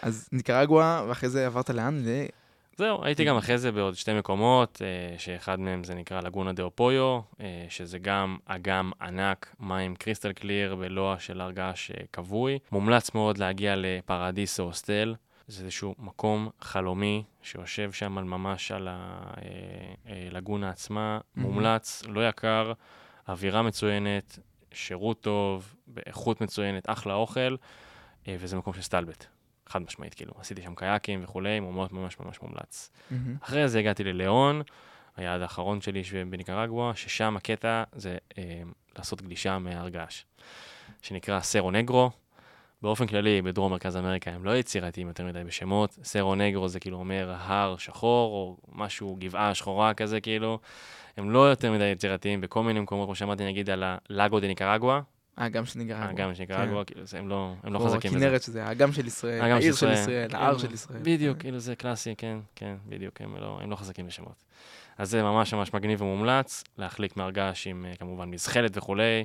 אז ניקרגואה, ואחרי זה עברת לאן? זהו, הייתי גם אחרי זה בעוד שתי מקומות, אה, שאחד מהם זה נקרא לגונה דה אופויו, אה, שזה גם אגם ענק, מים קריסטל קליר בלוע של הר געש אה, כבוי. מומלץ מאוד להגיע לפרדיסו הוסטל. זה איזשהו מקום חלומי שיושב שם על ממש על הלגונה עצמה, מהמם. מומלץ, לא יקר, אווירה מצוינת, שירות טוב, באיכות מצוינת, אחלה אוכל, אה, וזה מקום של סטלבט. חד משמעית, כאילו, עשיתי שם קייקים וכולי, ממש ממש ממש מומלץ. מהמם. אחרי זה הגעתי לליאון, היעד האחרון שלי בניקרגואה, ששם הקטע זה אה, לעשות גלישה מהר געש, שנקרא סרו נגרו. באופן כללי, בדרום מרכז אמריקה הם לא יצירתיים יותר מדי בשמות. סרו נגרו זה כאילו אומר הר שחור, או משהו, גבעה שחורה כזה, כאילו. הם לא יותר מדי יצירתיים בכל מיני מקומות, כמו שאמרתי, נגיד על הלאגו דה ניקרגואה, האגם ניקרגואה. האגם של ניקרגואה, כאילו, הם לא, הם לא או חזקים בזה. הכנרת שזה האגם של ישראל, העיר של ישראל. ישראל, ההר כן, של ישראל. בדיוק, כאילו זה קלאסי, כן, כן, בדיוק, הם לא, הם לא חזקים בשמות. אז זה ממש ממש מגניב ומומלץ, להחליק מהרגש עם אה, כמובן מזחלת וכולי.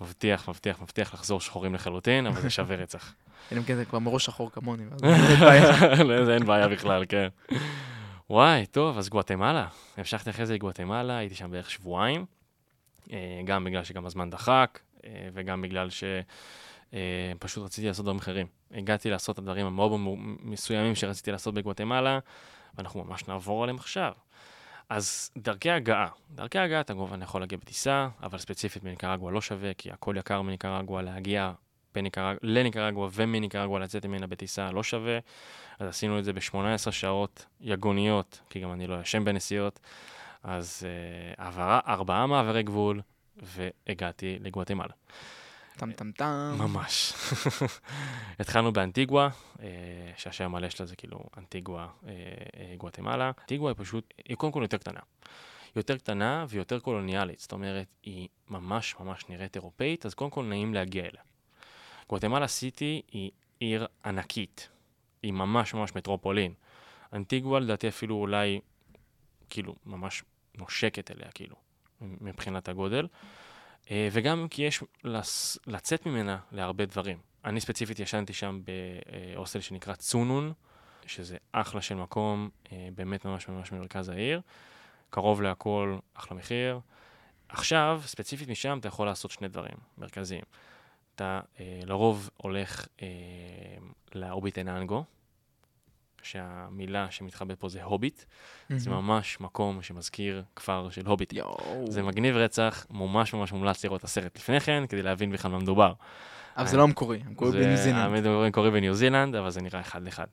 מבטיח, מבטיח, מבטיח לחזור שחורים לחלוטין, אבל זה שווה רצח. (laughs) אלא אם כן זה כבר מראש שחור כמוני, (laughs) אין בעיה. לזה אין בעיה בכלל, כן. וואי, טוב, אז גואטמלה. המשכתי אחרי זה לגואטמלה, הייתי שם בערך שבועיים, אה, גם בגלל שגם הזמן דחק, וגם בגלל שפשוט רציתי לעשות דברים אחרים. הגעתי לעשות את הדברים המאוד מאוד מסוימים שרציתי לעשות בגואטמלה, ואנחנו ממש נעבור עליהם עכשיו. אז דרכי הגעה, דרכי הגעה אתה כמובן יכול להגיע בטיסה, אבל ספציפית מניקרגואה לא שווה, כי הכל יקר מניקרגואה להגיע בניקרג... לניקרגואה ומניקרגואה לצאת ממנה בטיסה לא שווה. אז עשינו את זה ב-18 שעות יגוניות, כי גם אני לא ישן בנסיעות. אז uh, עברה ארבעה מעברי גבול, והגעתי לגואטמלה. טם טם טם. ממש. (laughs) התחלנו באנטיגואה, אה, שהשם המלא שלה זה כאילו אנטיגואה אה, גואטמלה. אנטיגואה היא פשוט, היא קודם כל יותר קטנה. יותר קטנה ויותר קולוניאלית, זאת אומרת, היא ממש ממש נראית אירופאית, אז קודם כל נעים להגיע אליה. גואטמלה סיטי היא עיר ענקית, היא ממש ממש מטרופולין. אנטיגואה לדעתי אפילו אולי, כאילו, ממש נושקת אליה, כאילו, מבחינת הגודל. אה, וגם כי יש. לצאת ממנה להרבה דברים. אני ספציפית ישנתי שם בהוסטל שנקרא צונון, שזה אחלה של מקום, אה, באמת ממש ממש במרכז העיר. קרוב להכל, אחלה מחיר. עכשיו, ספציפית משם, אתה יכול לעשות שני דברים מרכזיים. אתה אה, לרוב הולך אה, לאוביט אננגו, שהמילה שמתחבאת פה זה הוביט. זה ממש מקום שמזכיר כפר של הוביט. יואו. זה מגניב רצח, ממש ממש מומלץ לראות את הסרט לפני כן, כדי להבין בכלל מה מדובר. אבל זה לא המקורי, המקורי בניו זילנד. קורים בניו זילנד, אבל זה נראה אחד לאחד.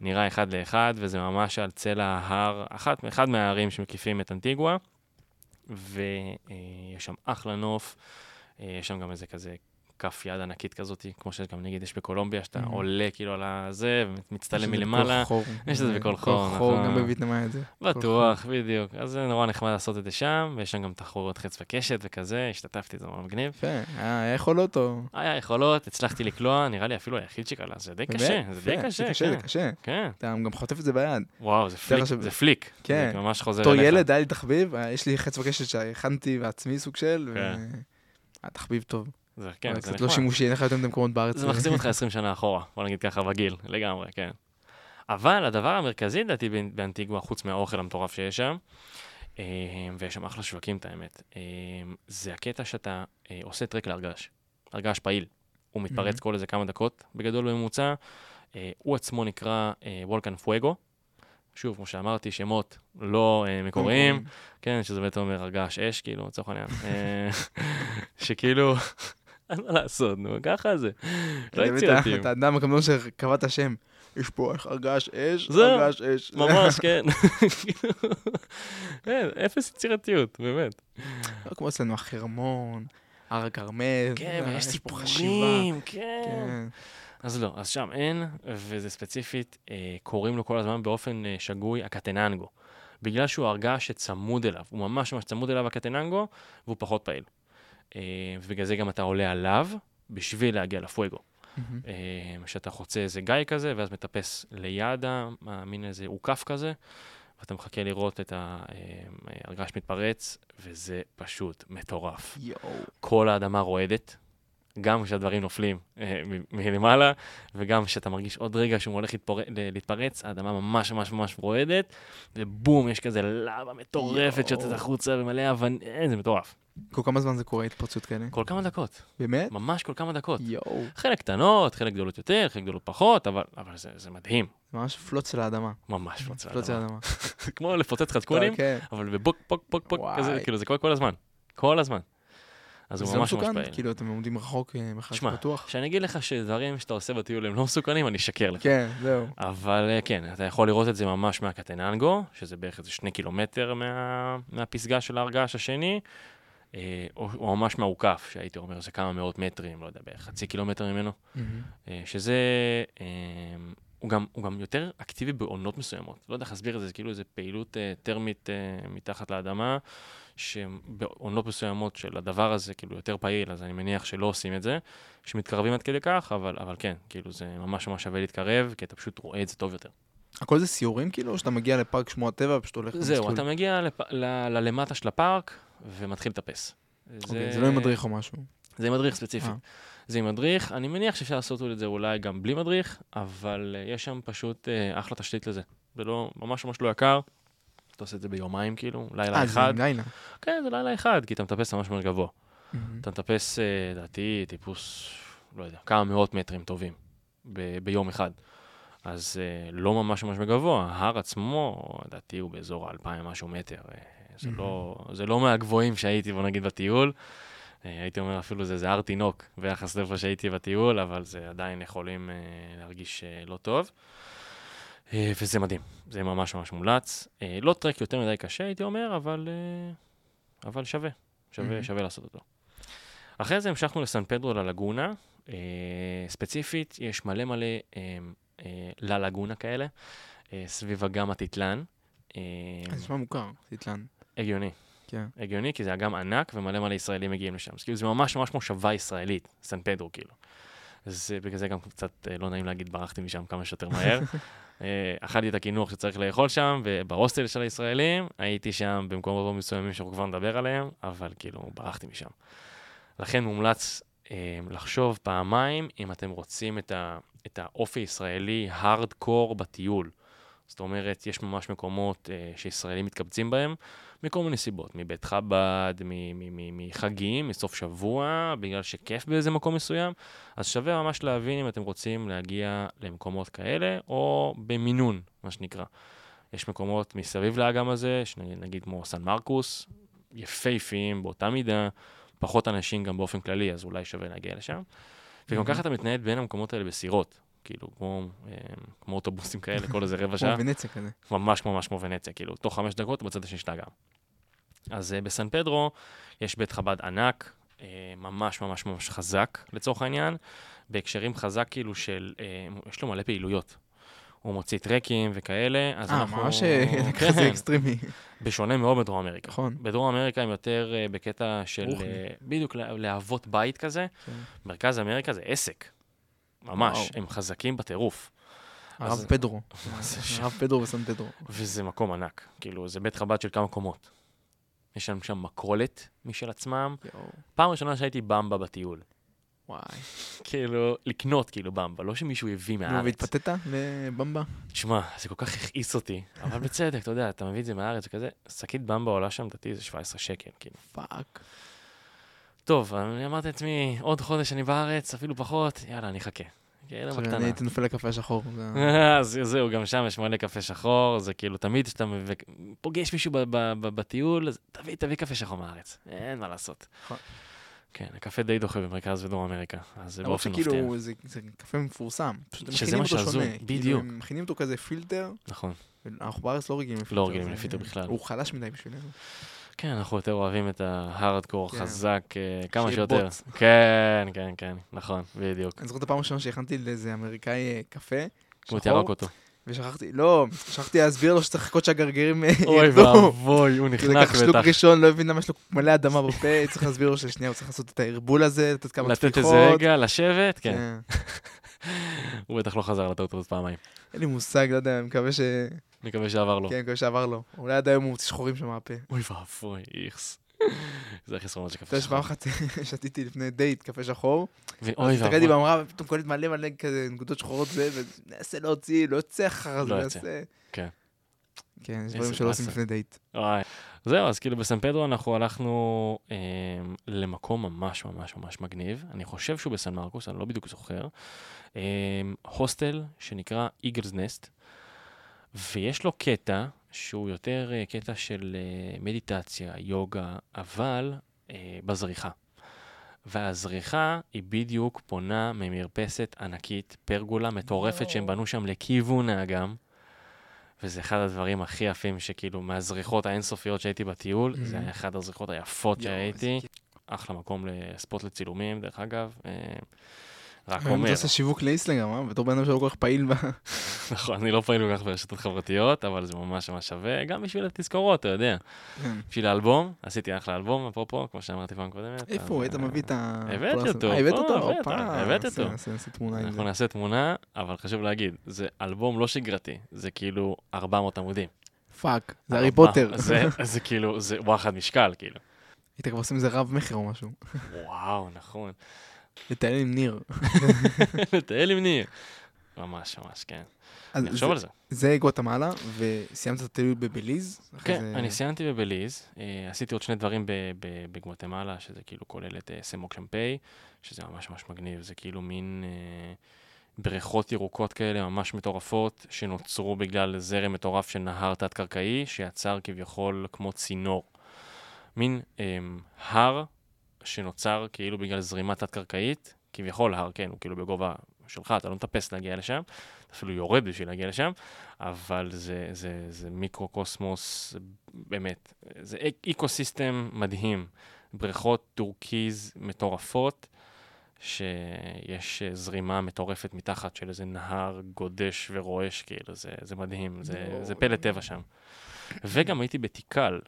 נראה אחד לאחד, וזה ממש על צלע ההר, אחת, אחד מהערים שמקיפים את אנטיגואה, ויש שם אחלה נוף, אה, יש שם גם איזה כזה כף יד ענקית כזאת, כמו שגם נגיד יש בקולומביה, שאתה. עולה כאילו על הזה, יש ומצטלם את זה מלמעלה. בכל חור. יש את זה בכל חור, חור, נכון. גם בווייטנאם היה את זה. בטוח, בדיוק. אז זה נורא נחמד לעשות את זה שם, ויש שם גם תחרויות חץ וקשת וכזה, השתתפתי, זה נורא מגניב. היה יכולות או... היה יכולות, הצלחתי לקלוע, נראה לי אפילו היחיד שקלע, זה די? קשה, זה די קשה, זה קשה, כן. קשה. כן, אתה גם חוטף את זה ביד. וואו, זה פליק, זה פליק. כן. זה ממש חוזר בתור אליך. ילד היה לי תחביב, היה- יש לי חץ וקשת שהכנתי בעצמי סוג של, כן. תחביב טוב. זה, כן, זה קצת לא נחמד. שימושי, אין לך יותר מדי מקומות בארץ. זה מחזיר אותך 20 שנה אחורה, בוא נגיד ככה, בגיל, לגמרי, כן. אבל הדבר המרכזי לדעתי באנ- באנטיגואה, חוץ מהאוכל המטורף שיש שם, אה, ויש שם אחלה שווקים, את האמת, אה, זה הקטע שאתה אה, עושה טרק להרגש, הרגש פעיל. הוא מתפרץ. כל איזה כמה דקות, בגדול בממוצע. הוא עצמו נקרא וולקן פואגו. שוב, כמו שאמרתי, שמות לא אה, מקוריים, כן, שזה בעצם אומר הרגש אש, כאילו, לצורך העניין. (laughs) שכאילו, מה לעשות, נו, ככה זה. לא יצירתיים. אתה האדם הקמדון שקבע את השם. יש פה הרגש אש, הרגש אש. ממש, (laughs) כן. (laughs) כן, אפס יצירתיות, באמת. לא כמו אצלנו החרמון, הר הכרמל. כן, ויש. סיפורים, כן. כן. אז לא, אז שם אין, וזה ספציפית, אה, קוראים לו כל הזמן באופן אה, שגוי הקטננגו. בגלל שהוא הרגש שצמוד אליו, הוא ממש ממש צמוד אליו הקטננגו, והוא פחות פעיל. אה, ובגלל זה גם אתה עולה עליו, בשביל להגיע לפואגו. אה, שאתה חוצה איזה גיא כזה, ואז מטפס ליד המין איזה עוקף כזה, ואתה מחכה לראות את ההרגש מתפרץ, וזה פשוט מטורף. יואו. כל האדמה רועדת, גם כשהדברים נופלים אה, מלמעלה, וגם כשאתה מרגיש עוד רגע שהוא הולך להתפור... ל- להתפרץ, האדמה ממש ממש ממש רועדת, ובום, יש כזה לבה מטורפת. שיוצאת החוצה ומלא אה, זה מטורף. כל כמה זמן זה קורה, התפרצות כאלה? כל כמה דקות, באמת? ממש כל כמה דקות. יואו. חלק קטנות, חלק גדולות יותר, חלק גדולות פחות, אבל, אבל זה, זה מדהים, ממש פלוץ של האדמה. ממש פלוץ על האדמה. (laughs) כמו לפוצץ חדקונים, כן. אבל בבוק, פוק, פוק, וואי. כזה, כאילו זה קורה כל הזמן, כל הזמן. אז הוא לא ממש ממש? פעיל. כאילו, אתם עומדים רחוק אה, מרחק שמע, פתוח? כשאני אגיד לך שדברים שאתה עושה בטיול הם לא מסוכנים, אני אשקר לך. כן, זהו. אבל אה, כן, אתה יכול לראות את זה ממש מהקטננגו, שזה בערך איזה שני קילומטר מה, מהפסגה של ההרגש השני, או, או ממש מהעוקף, שהייתי אומר זה כמה מאות מטרים, לא יודע, בערך חצי קילומטר ממנו. אה, שזה, אה, הוא, גם, הוא גם יותר אקטיבי בעונות מסוימות. לא יודע איך להסביר את זה, זה כאילו איזו פעילות אה, טרמית אה, מתחת לאדמה, שבעונות מסוימות של הדבר הזה כאילו יותר פעיל, אז אני מניח שלא עושים את זה, שמתקרבים עד כדי כך, אבל, אבל כן, כאילו זה ממש ממש שווה להתקרב, כי אתה פשוט רואה את זה טוב יותר. הכל זה סיורים כאילו, או שאתה מגיע לפארק שמורת טבע ופשוט הולך... זהו? אתה מגיע לפ... ל... ללמטה של הפארק ומתחיל לטפס. אוקיי, זה לא עם מדריך או משהו. זה עם מדריך ספציפי. אה. זה עם מדריך, אני מניח שאפשר לעשות את זה אולי גם בלי מדריך, אבל uh, יש שם פשוט uh, אחלה תשתית לזה. זה לא, ממש ממש לא יקר. אתה עושה את זה ביומיים כאילו, לילה אה, זה אחד. עם לילה. כן, זה לילה אחד, כי אתה מטפס ממש ממש גבוה. מהמם. אתה מטפס, אה, לדעתי, טיפוס, לא יודע, כמה מאות מטרים טובים ב- ביום אחד. אז uh, לא ממש ממש בגבוה, ההר עצמו, לדעתי הוא באזור האלפיים משהו מטר. Uh, זה, Mhm. לא, זה לא מהגבוהים שהייתי, בוא נגיד, בטיול. Uh, הייתי אומר אפילו זה, זה הר תינוק ביחס לאיפה שהייתי בטיול, אבל זה עדיין יכולים uh, להרגיש uh, לא טוב. Uh, וזה מדהים, זה ממש ממש מומלץ. Uh, לא טרק יותר מדי קשה, הייתי אומר, אבל, uh, אבל שווה, שווה, Mhm. שווה לעשות אותו. אחרי זה המשכנו לסן פדרו ללגונה. Uh, ספציפית, יש מלא מלא uh, uh, ללגונה כאלה, uh, סביב אגם הטיטלן. זה נשמע מוכר, טיטלן. הגיוני. כן. הגיוני, כי זה אגם ענק ומלא מלא ישראלים מגיעים לשם. אז כאילו זה ממש ממש מושבה ישראלית, סן פדרו כאילו. אז אה, בגלל זה גם קצת אה, לא נעים להגיד, ברחתי משם כמה שיותר מהר. (laughs) אה, אכלתי את הקינוח שצריך לאכול שם, ובהוסטל של הישראלים, הייתי שם במקומות מסוימים שאנחנו כבר נדבר עליהם, אבל כאילו, ברחתי משם. לכן מומלץ אה, לחשוב פעמיים אם אתם רוצים את, ה, את האופי הישראלי הארד-קור בטיול. זאת אומרת, יש ממש מקומות אה, שישראלים מתקבצים בהם, מכל מיני סיבות, מבית חב"ד, מחגים, מסוף שבוע, בגלל שכיף באיזה מקום מסוים, אז שווה ממש להבין אם אתם רוצים להגיע למקומות כאלה, או במינון, מה שנקרא. יש מקומות מסביב לאגם הזה, שנגיד כמו סן מרקוס, יפהפיים באותה מידה, פחות אנשים גם באופן כללי, אז אולי שווה להגיע לשם. וגם. ככה אתה מתנהל בין המקומות האלה בסירות, כאילו, כמו, אה, כמו אוטובוסים כאלה, כל איזה רבע שעה. כמו ונציה כזה. ממש ממש כמו ונציה, כאילו, תוך חמש דקות בצד השני של האגם. אז uh, בסן פדרו יש בית חב"ד ענק, uh, ממש ממש ממש חזק לצורך העניין, בהקשרים חזק כאילו של, uh, יש לו מלא פעילויות. הוא מוציא טרקים וכאלה, אז אה, אנחנו... ממש אה, כזה אקסטרימי. בשונה מאוד בדרום אמריקה. נכון. בדרום אמריקה הם יותר בקטע של, בדיוק, לה- להוות בית כזה. כן. מרכז אמריקה זה עסק. ממש, וואו. הם חזקים בטירוף. הרב אז- פדרו. (laughs) הרב פדרו וסן פדרו. וזה מקום ענק, כאילו, זה בית חב"ד של כמה קומות. יש לנו שם מכולת משל עצמם. פעם ראשונה שראיתי במבה בטיול. וואי. (laughs) כאילו, לקנות כאילו במבה, לא שמישהו הביא מהארץ. והתפתית לבמבה? תשמע, זה כל כך הכעיס אותי, אבל בצדק, אתה יודע, אתה מביא את זה מהארץ וכזה, שקית במבה עולה שם, לדעתי, זה 17 שקל, כאילו. fuck. טוב, אני אמרתי לעצמי, עוד חודש אני בארץ, אפילו פחות, יאללה, אני אחכה. כאילו, בקטנה. אני הייתי נופל לקפה השחור. זה- (laughs) אז זהו, גם שם יש מלא קפה שחור, זה כאילו תמיד כשאתה פוגש מישהו בטיול, אז תביא, תביא קפה שחור מהארץ, אין מה לעשות. נכון. כן, הקפה די דוחה במרכז ודרום אמריקה, אז זה למרות באופן מפתיע. שכאילו זה זה קפה מפורסם. פשוט שזה מה שהזוי. כאילו, בדיוק. הם מכינים אותו כזה פילטר, נכון. אנחנו בארץ לא רגילים לפילטר. לא רגילים לפילטר בכלל. הוא חלש מדי בשבילנו. כן, אנחנו יותר אוהבים את ההארדקור כן. חזק אה, כמה שיותר. בוץ. כן, כן, כן, נכון, בדיוק. אני זוכר את הפעם הראשונה שהכנתי לאיזה אמריקאי אה, קפה, הוא תירק אותו. ושכחתי, לא, שכחתי להסביר לו שצריך לחכות שהגרגירים אה, אוי ירדו. ואבוי, הוא כי זה נחנק לקח שלוק בטח. ראשון, לא הבין למה יש לו מלא אדמה בפה, (laughs) צריך להסביר לו ששנייה הוא צריך לעשות את הערבול הזה, לתת כמה לתת טפיחות. איזה רגע, לשבת, כן. כן. (laughs) הוא בטח לא חזר לטעות הזאת פעמיים. אין לי מושג, לא יודע, אני מקווה ש... מקווה שעבר לו. כן, אני מקווה שעבר לו. אולי עד היום הוא מוציא שחורים שם מהפה. אוי ואבוי, איכס. זה החסרונות של אתה קפה יודע שפעם שחור. אחת שתיתי לפני דייט קפה שחור, אוי הסתכלתי ואבוי. במראה, ופתאום קולט מלא מלא כזה נקודות שחורות זה, וננסה להוציא, לא יוצא אחר זה, לא יוצא. ננסה. כן. כן, יש דברים שלא עושים. לפני דייט. זהו, אז כאילו בסן פדרו אנחנו הלכנו אה, למקום ממש ממש ממש מגניב. אני חושב שהוא בסן מרקוס, אני לא בדיוק זוכר. אה, הוסטל שנקרא Eagle's Nest, ויש לו קטע שהוא יותר אה, קטע של אה, מדיטציה, יוגה, אבל אה, בזריחה. והזריחה היא בדיוק פונה ממרפסת ענקית, פרגולה מטורפת. שהם בנו שם לכיוון האגם. וזה אחד הדברים הכי יפים שכאילו מהזריחות האינסופיות שהייתי בטיול, Mhm. זה היה אחד הזריחות היפות שהייתי. אחלה מקום לספוט לצילומים, דרך אגב. אה, רק אומר, אתה עושה שיווק לאיסלגרם, אה? בתור בן אדם שלא כל כך פעיל ב... (laughs) נכון, אני לא פעיל כל כך ברשתות חברתיות, אבל זה ממש ממש שווה, גם בשביל התזכורות, אתה יודע. כן. בשביל האלבום, עשיתי אחלה אלבום, אפרופו, כמו שאמרתי פעם קודמת. איפה הוא? היית אה, מביא את ה... הבאתי הס- אותו, אה, הבאת אותו? הבאתי נעשה- אותו. נעשה תמונה עם אנחנו זה. נעשה תמונה, אבל חשוב להגיד, זה אלבום לא שגרתי, זה כאילו 400 עמודים. fuck, זה הארי פוטר. זה, זה כאילו, זה וואחד משקל, כאילו. היית כבר עושים איזה רב מכר או משהו. וואו, נכון. לטייל עם ניר. (laughs) לטייל עם ניר. ממש, ממש, כן. אז אני אחשוב על זה. זה גואטמלה, וסיימת את הטיול בבליז? כן, זה- אני סיימתי בבליז, אה, עשיתי עוד שני דברים בגואטמלה, שזה כאילו כולל את אה, סמוק שמפיי, שזה ממש ממש מגניב, זה כאילו מין, אה, בריכות ירוקות כאלה ממש מטורפות, שנוצרו בגלל זרם מטורף של נהר תת-קרקעי, שיצר כביכול כמו צינור. מין אה, הר שנוצר כאילו בגלל זרימה תת-קרקעית, כביכול הר, כן, הוא כאילו בגובה שלך, אתה לא מטפס להגיע לשם, אתה אפילו יורד בשביל להגיע לשם, אבל זה, זה, זה מיקרו-קוסמוס, באמת, זה אקו-סיסטם מדהים. בריכות טורקיז מטורפות, שיש זרימה מטורפת מתחת של איזה נהר גועש ורועש, כאילו, זה, זה מדהים, זה, זה פלא טבע שם. וגם הייתי בטיקאל,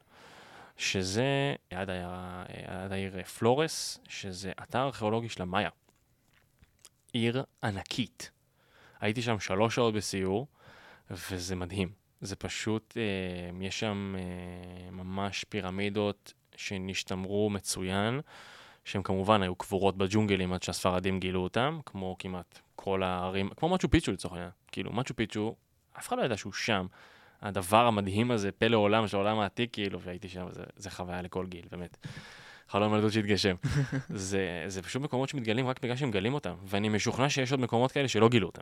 שזה עד העיר, עד העיר פלורס, שזה אתר ארכיאולוגי של המאיה. עיר ענקית. הייתי שם שלוש שעות בסיור, וזה מדהים. זה פשוט, אה, יש שם אה, ממש פירמידות שנשתמרו מצוין, שהן כמובן היו קבורות בג'ונגלים עד שהספרדים גילו אותם, כמו כמעט כל הערים, כמו מצ'ו פיצ'ו לצורך העניין. כאילו, מצ'ו פיצ'ו, אף אחד לא ידע שהוא שם. הדבר המדהים הזה, פלא עולם של העולם העתיק, כאילו, והייתי שם, זה, זה חוויה לכל גיל, באמת. חלום ילדות שהתגשם. (laughs) זה, זה פשוט מקומות שמתגלים רק בגלל שהם מגלים אותם, ואני משוכנע שיש עוד מקומות כאלה שלא גילו אותם.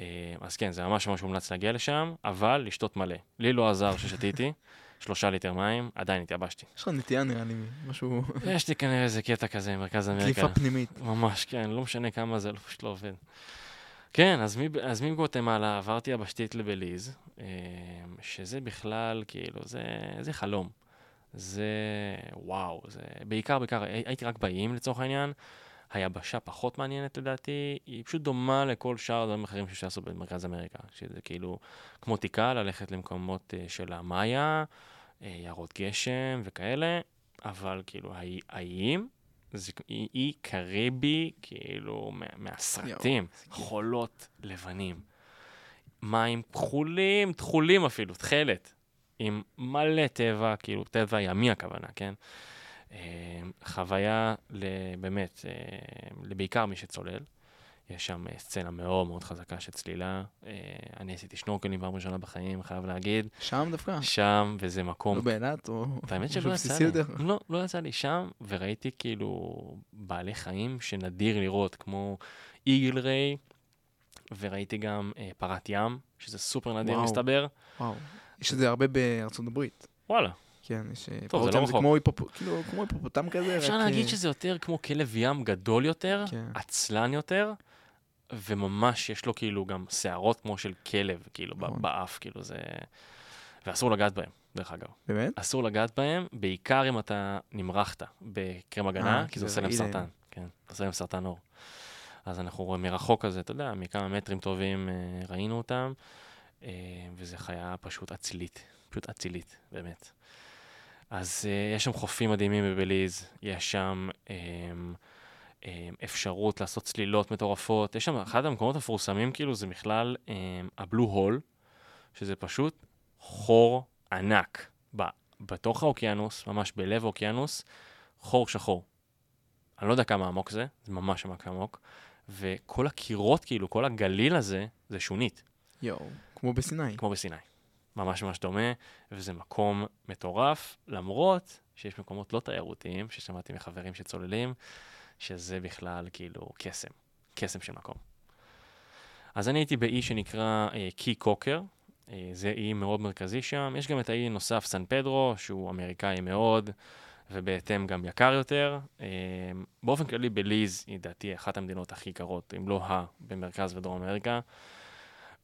אה, אז כן, זה ממש ממש מומלץ להגיע לשם, אבל לשתות מלא. לי לא עזר ששתיתי, (laughs) שלושה ליטר מים, עדיין התייבשתי. יש לך נטייה נראה לי, משהו... (laughs) יש לי כנראה איזה קטע כזה, מרכז אמריקה. קליפה פנימית. ממש, כן, לא משנה כמה זה, לא, פשוט לא עובד. כן, אז, מ, אז מגואטמלה עברתי יבשתית לבליז, אה, שזה בכלל, כאילו, זה, זה חלום. זה וואו, זה בעיקר, בעיקר, הייתי רק באיים לצורך העניין. היבשה פחות מעניינת לדעתי, היא פשוט דומה לכל שאר הדברים אחרים שאפשר לעשות במרכז אמריקה, שזה כאילו כמו תיקה, ללכת למקומות uh, של המאיה, uh, יערות גשם וכאלה, אבל כאילו האיים, זה אי קריבי, כאילו מה, מהסרטים, חולות לבנים. מים כחולים, תכולים אפילו, תכלת, עם מלא טבע, כאילו טבע ימי הכוונה, כן? אה, חוויה באמת, אה, בעיקר מי שצולל. יש שם אה, סצנה מאוד מאוד חזקה של צלילה. אני עשיתי שנורקלים פעם ראשונה בחיים, חייב להגיד. שם דווקא? שם, וזה מקום... לא באילת או... האמת שלא יצא לי. לא, לא יצא לי שם, וראיתי כאילו בעלי חיים שנדיר לראות, כמו איגל ריי, וראיתי גם פרת ים, שזה סופר נדיר מסתבר. וואו, יש את זה הרבה בארצות הברית. וואלה. כן, יש... אה, טוב, זה לא רחוק. כמו, היפופ... כאילו, כמו היפופוטם כזה, אפשר. להגיד אה, שזה יותר כמו כלב ים גדול יותר, כן. עצלן יותר, וממש יש לו כאילו גם שערות כמו של כלב, כאילו, נכון. באף, כאילו זה... ואסור לגעת בהם, דרך אגב. באמת? אסור לגעת בהם, בעיקר אם אתה נמרחת בקרם הגנה, אה, כי זה עושה להם סרטן. כן, עושה להם סרטן עור. אז אנחנו רואים מרחוק כזה, אתה יודע, מכמה מטרים טובים ראינו אותם, וזו חיה פשוט אצילית, פשוט אצילית, באמת. אז uh, יש שם חופים מדהימים בבליז, יש שם אפשרות לעשות צלילות מטורפות. יש שם, אחד המקומות המפורסמים כאילו זה בכלל um, הבלו הול, שזה פשוט חור ענק בתוך האוקיינוס, ממש בלב האוקיינוס, חור שחור. אני לא יודע כמה עמוק זה, זה ממש ממש עמוק, וכל הקירות, כאילו, כל הגליל הזה, זה שונית. יואו, כמו בסיני. כמו בסיני. ממש ממש דומה, וזה מקום מטורף, למרות שיש מקומות לא תיירותיים, ששמעתי מחברים שצוללים, שזה בכלל כאילו קסם, קסם של מקום. אז אני הייתי באי שנקרא אה, קי קוקר, אה, זה אי מאוד מרכזי שם. יש גם את האי נוסף, סן פדרו, שהוא אמריקאי מאוד, ובהתאם גם יקר יותר. אה, באופן כללי, בליז היא דעתי אחת המדינות הכי יקרות, אם לא ה, במרכז ודרום אמריקה.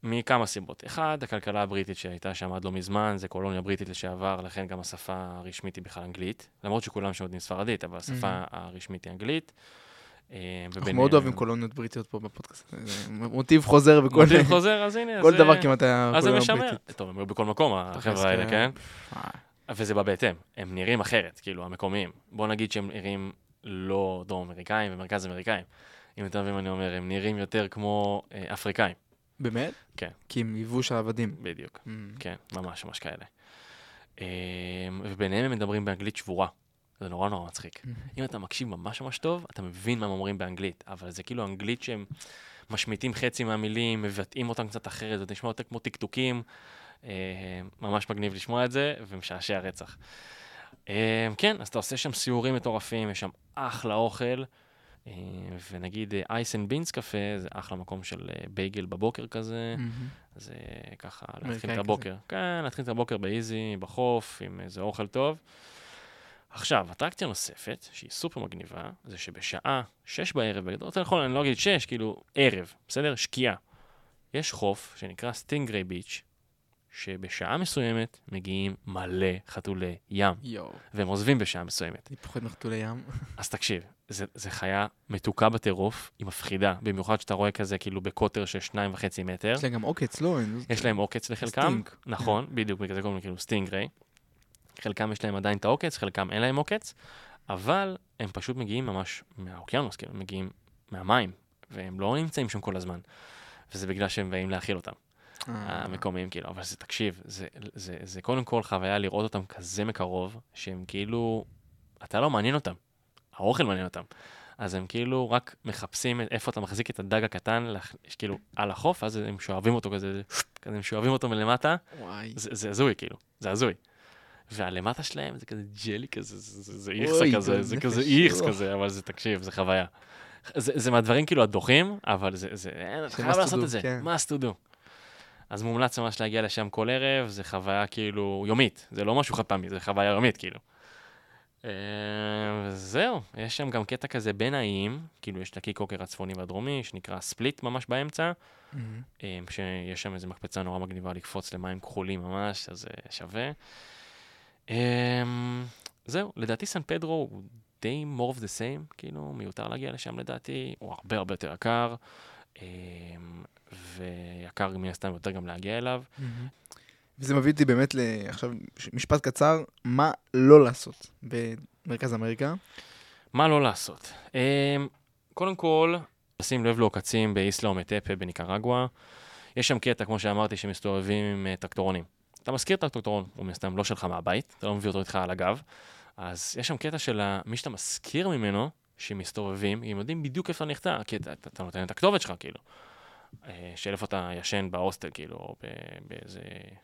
מכמה סיבות. אחד, הכלכלה הבריטית שהייתה שם עד לא מזמן, זה קולוניה בריטית לשעבר, לכן גם השפה הרשמית היא בכלל אנגלית. למרות שכולם שם יודעים ספרדית, אבל השפה mm-hmm. הרשמית היא אנגלית. אה, אנחנו מאוד אוהבים קולוניות בריטיות פה בפודקאסט. מוטיב חוזר בכל... מוטיב חוזר, אז הנה. כל דבר כמעט היה קולוניה בריטית. אז זה משמר. טוב, הם היו בכל מקום, החבר'ה האלה, כן? כן? וזה בא בהתאם. הם נראים אחרת, כאילו, המקומיים. בוא נגיד שהם נראים לא דרום אמריקאים ומרכז אמריקאים. אם אתה מבין מה אני אומר, הם נראים יותר כמו אה, אפריקאים. באמת? כן. כי הם היוו של עבדים. בדיוק, mm. כן, ממש ממש כאלה. אמ, וביניהם הם מדברים באנגלית שבורה. זה נורא נורא מצחיק. Mm. אם אתה מקשיב ממש ממש טוב, אתה מבין מה הם אומרים באנגלית, אבל זה כאילו אנגלית שהם משמיטים חצי מהמילים, מבטאים אותם קצת אחרת, זה נשמע יותר כמו טקטוקים. אמ, ממש מגניב לשמוע את זה, ומשעשע רצח. אמ, כן, אז אתה עושה שם סיורים מטורפים, יש שם אחלה אוכל. אה, ונגיד Ice and Beans קפה, זה אחלה מקום של אה, בייגל בבוקר כזה, מהמם. זה ככה, להתחיל את כזה. הבוקר. כן, להתחיל את הבוקר ב easy, בחוף, עם איזה אוכל טוב. עכשיו, אטרקציה נוספת, שהיא סופר מגניבה, זה שבשעה שש בערב, יותר נכון, אני לא אגיד שש, כאילו ערב, בסדר? שקיעה. יש חוף שנקרא Stingray Beach, שבשעה מסוימת מגיעים מלא חתולי ים, יואו, והם עוזבים בשעה מסוימת. אני פוחד מחתולי ים. אז תקשיב, זה, זה חיה מתוקה בטירוף, היא מפחידה, במיוחד שאתה רואה כזה כאילו בקוטר של שניים וחצי מטר. יש להם גם עוקץ, לא? יש להם עוקץ לחלקם, sting. נכון, בדיוק, בגלל זה קוראים לו כאילו stingray. חלקם יש להם עדיין את העוקץ, חלקם אין להם עוקץ, אבל הם פשוט מגיעים ממש מהאוקיינוס, כאילו, הם מגיעים מהמים, והם לא נמצאים שם כל הזמן. וזה בגלל שהם באים להאכיל אותם, אה, המקומיים, כאילו. אבל זה, תקשיב, זה, זה, זה קודם כל חוויה לראות אותם כזה מקרוב, שהם כאילו, אתה לא מעניין אותם, האוכל מעניין אותם. אז הם כאילו רק מחפשים איפה אתה מחזיק את הדג הקטן, כאילו, על החוף, אז הם שואבים אותו כזה, כזה הם שואבים אותו מלמטה, וואי. זה, הזוי, כאילו, זה הזוי. והלמטה שלהם זה כזה ג'לי כזה, זה, איכסה כזה, זה. כזה איכס. כזה, אבל זה, תקשיב, זה חוויה. זה, זה מהדברים כאילו הדוחים, אבל זה, זה, אין, אתה חייב must לעשות את זה, כן. מה to do. אז מומלץ ממש להגיע לשם כל ערב, זה חוויה כאילו יומית, זה לא משהו חד פעמי, זה חוויה יומית כאילו. אה, וזהו, יש שם גם קטע כזה בין האיים, כאילו יש את הקיקוקר הצפוני והדרומי, שנקרא ספליט ממש באמצע, מהמם. אה, שיש שם איזו מקפצה נורא מגניבה לקפוץ למים כחולים ממש, אז זה שווה. אה, זהו, לדעתי סן פדרו הוא די more of the same, כאילו, מיותר להגיע לשם לדעתי, הוא הרבה הרבה יותר יקר, ויקר מן הסתם יותר גם להגיע אליו. מהמם. וזה מביא אותי באמת. עכשיו, משפט קצר, מה לא לעשות במרכז אמריקה? מה לא לעשות? אה, קודם כל, לשים לב לעוקצים באיסלה או מטפה בניקרגואה. יש שם קטע, כמו שאמרתי, שמסתובבים עם אה, טרקטורונים. אתה מזכיר את הטרקטורון, הוא מן הסתם לא שלך מהבית, אתה לא מביא אותו איתך על הגב. אז יש שם קטע של מי שאתה מזכיר ממנו, שמסתובבים, הם יודעים בדיוק איפה אתה נחתה, כי אתה, אתה נותן את הכתובת שלך, כאילו. אה, איפה אתה ישן בהוסטל, כאילו, או באיזה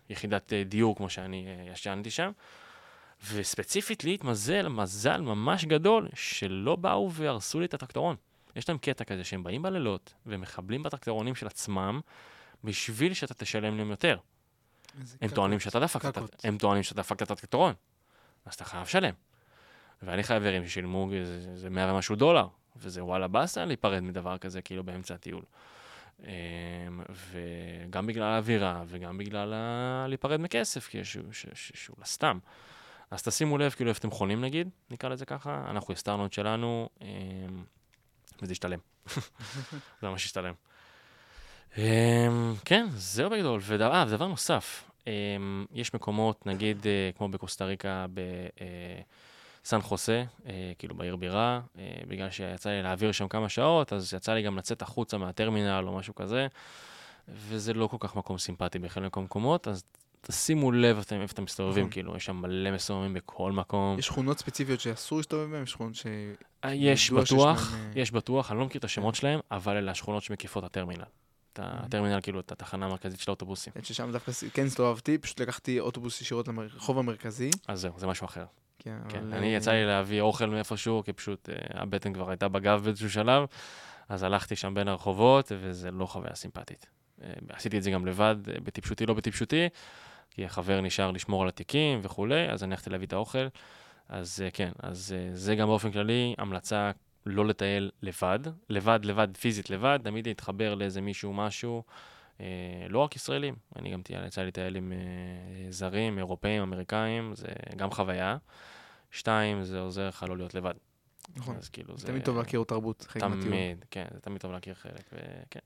יחידת אה, דיור, כמו שאני אה, ישנתי שם. וספציפית לי התמזל מזל ממש גדול שלא באו והרסו לי את הטרקטורון. יש להם קטע כזה שהם באים בלילות ומחבלים בטרקטורונים של עצמם בשביל שאתה תשלם להם יותר. הם. טוענים שאתה דפקת. הם טוענים שאתה דפקת את הטרקטורון, אז אתה חייב לשלם. ואני חברים ששילמו איזה 100 ומשהו דולר, וזה וואלה באסה להיפרד מדבר כזה כאילו באמצע הטיול. אמ, וגם בגלל האווירה וגם בגלל ה... להיפרד מכסף, כי שהוא, ש- ש- שהוא סתם. אז תשימו לב כאילו איפה אתם חונים נגיד, נקרא לזה ככה, אנחנו הסתרנו את שלנו, אמ, וזה השתלם. (laughs) זה ממש השתלם. אמ, כן, זהו בגדול. אה, ודבר נוסף, יש מקומות, נגיד, אה, כמו בקוסטה ריקה, בסן חוסה, אה, כאילו בעיר בירה, אה, בגלל שיצא לי להעביר שם כמה שעות, אז יצא לי גם לצאת החוצה מהטרמינל או משהו כזה, וזה לא כל כך מקום סימפטי בחלק מהמקומות, אז תשימו לב אתם- איפה אתם מסתובבים, נכון. כאילו, יש שם מלא מסוממים בכל מקום. יש שכונות ספציפיות שאסור להסתובב בהן? יש שכונות ש... אה, יש בטוח, אה, יש בטוח, אני לא מכיר את השמות שלהם, אבל אלה השכונות שמקיפות הטרמינל. את הטרמינל, כאילו, את התחנה המרכזית של האוטובוסים. האמת ששם דווקא כן הסתובבתי, פשוט לקחתי אוטובוס ישירות לרחוב המרכזי. אז זהו, זה משהו אחר. כן, כן, אבל, אני אה, יצא לי להביא אוכל מאיפשהו, כי פשוט אה, הבטן כבר הייתה בגב באיזשהו שלב, אז הלכתי שם בין הרחובות, וזה לא חוויה סימפטית. אה, עשיתי את זה גם לבד, בטיפשותי, לא בטיפשותי, כי החבר נשאר לשמור על התיקים וכולי, אז אני הלכתי להביא את האוכל. אז כן, אז זה גם באופן כללי המלצה לא לטייל לבד, לבד, לבד, פיזית לבד, תמיד להתחבר לאיזה מישהו, משהו. אה, לא רק ישראלים, אני גם יצא לי לטייל עם אה, זרים, אירופאים, אמריקאים, זה גם חוויה. שתיים, זה עוזר לך לא להיות לבד. נכון. אז כאילו זה... תמיד טוב להכיר תרבות, חלק מהטיול. תמיד, כן, זה תמיד טוב להכיר חלק, וכן.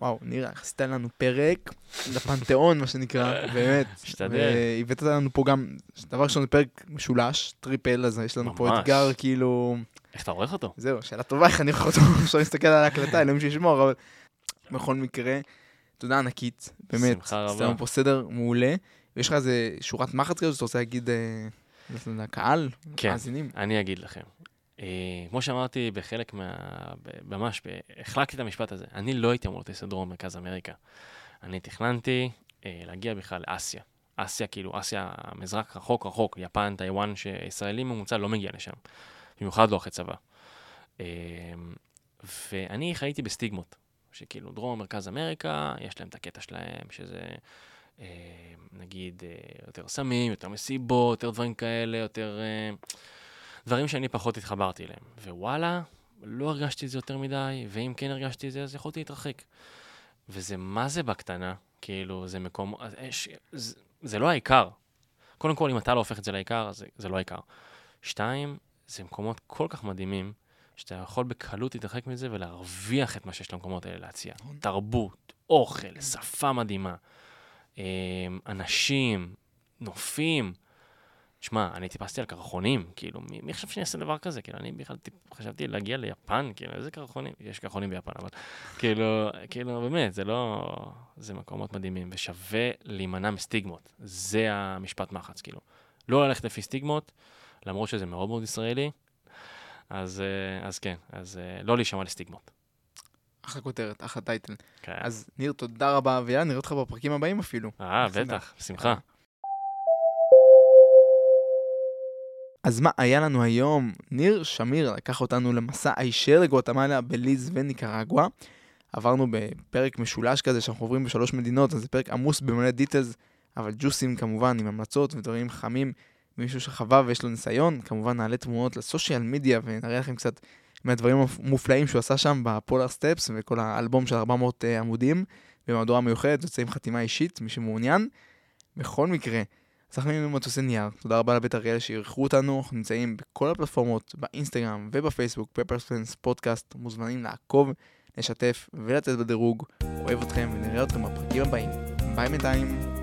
וואו, נירה, עשית לנו פרק לפנתיאון, מה שנקרא, (laughs) באמת. משתדל. והבאת לנו פה גם, דבר ראשון, פרק משולש, טריפל, אז יש לנו פה. אתגר, כאילו... איך אתה עורך אותו? זהו, שאלה טובה, איך אני יכול אותו, (laughs) עכשיו להסתכל על ההקלטה, אלוהים שישמור, אבל בכל מקרה, תודה ענקית, באמת. שמחה עשית רבה. לנו פה סדר מעולה. ויש לך איזה שורת מחץ כזו שאתה רוצה להגיד אה, לקהל, כן. מאזינים? אני אגיד לכם. אה, כמו שאמרתי בחלק מה... ב- ממש, החלקתי את המשפט הזה. אני לא הייתי אמור לטייס לדרום מרכז אמריקה. אני תכננתי אה, להגיע בכלל לאסיה. אסיה, כאילו, אסיה, המזרח רחוק רחוק, יפן, טיוואן, שישראלי ממוצע לא מגיע לשם. במיוחד לא אחרי צבא. אמ, ואני חייתי בסטיגמות, שכאילו דרום מרכז אמריקה, יש להם את הקטע שלהם, שזה אה, נגיד אה, יותר סמים, יותר מסיבות, יותר דברים כאלה, יותר אה, דברים שאני פחות התחברתי אליהם. ווואלה, לא הרגשתי את זה יותר מדי, ואם כן הרגשתי את זה, אז יכולתי להתרחק. וזה מה זה בקטנה, כאילו, זה מקום, זה, זה לא העיקר. קודם כל, אם אתה לא הופך את זה לעיקר, זה, זה לא העיקר. שתיים, זה מקומות כל כך מדהימים, שאתה יכול בקלות להתרחק מזה ולהרוויח את מה שיש למקומות האלה להציע. נכון. תרבות, אוכל, שפה מדהימה, אנשים, נופים. שמע, אני טיפסתי על קרחונים, כאילו, מי, מי חשב שאני אעשה דבר כזה? כאילו, אני בכלל טיפ, חשבתי להגיע ליפן, כאילו, איזה קרחונים? יש קרחונים ביפן, אבל כאילו, כאילו, באמת, זה לא... זה מקומות מדהימים, ושווה להימנע מסטיגמות. זה המשפט מחץ, כאילו. לא ללכת לפי סטיגמות, למרות שזה מאוד מאוד ישראלי, אז, אה, אז כן, אז אה, לא להישמע לסטיגמות. אחלה כותרת, אחלה טייטל. כן. אז ניר, תודה רבה, ויאללה, נראה אותך בפרקים הבאים אפילו. אה, בטח, בשמחה. אז מה היה לנו היום? ניר שמיר לקח אותנו למסע הישר לגואטמלה, בליז וניקרגואה. עברנו בפרק משולש כזה שאנחנו עוברים בשלוש מדינות, אז זה פרק עמוס במלא דיטלס, אבל ג'וסים כמובן, עם המלצות ודברים חמים, מישהו שחווה ויש לו ניסיון. כמובן נעלה תמונות לסושיאל מדיה ונראה לכם קצת מהדברים המופלאים שהוא עשה שם ב Polarsteps וכל האלבום של 400 uh, עמודים במהדורה מיוחדת, יוצא עם חתימה אישית, מי שמעוניין. בכל מקרה, אנחנו היינו מטוסי נייר, תודה רבה לבית אריאל שאירחו אותנו, אנחנו נמצאים בכל הפלטפורמות, באינסטגרם ובפייסבוק, Paper Planes פודקאסט, מוזמנים לעקוב, לשתף ולתת בדירוג. אוהב אתכם ונראה אתכם בפרקים הבאים. ביי בינתיים.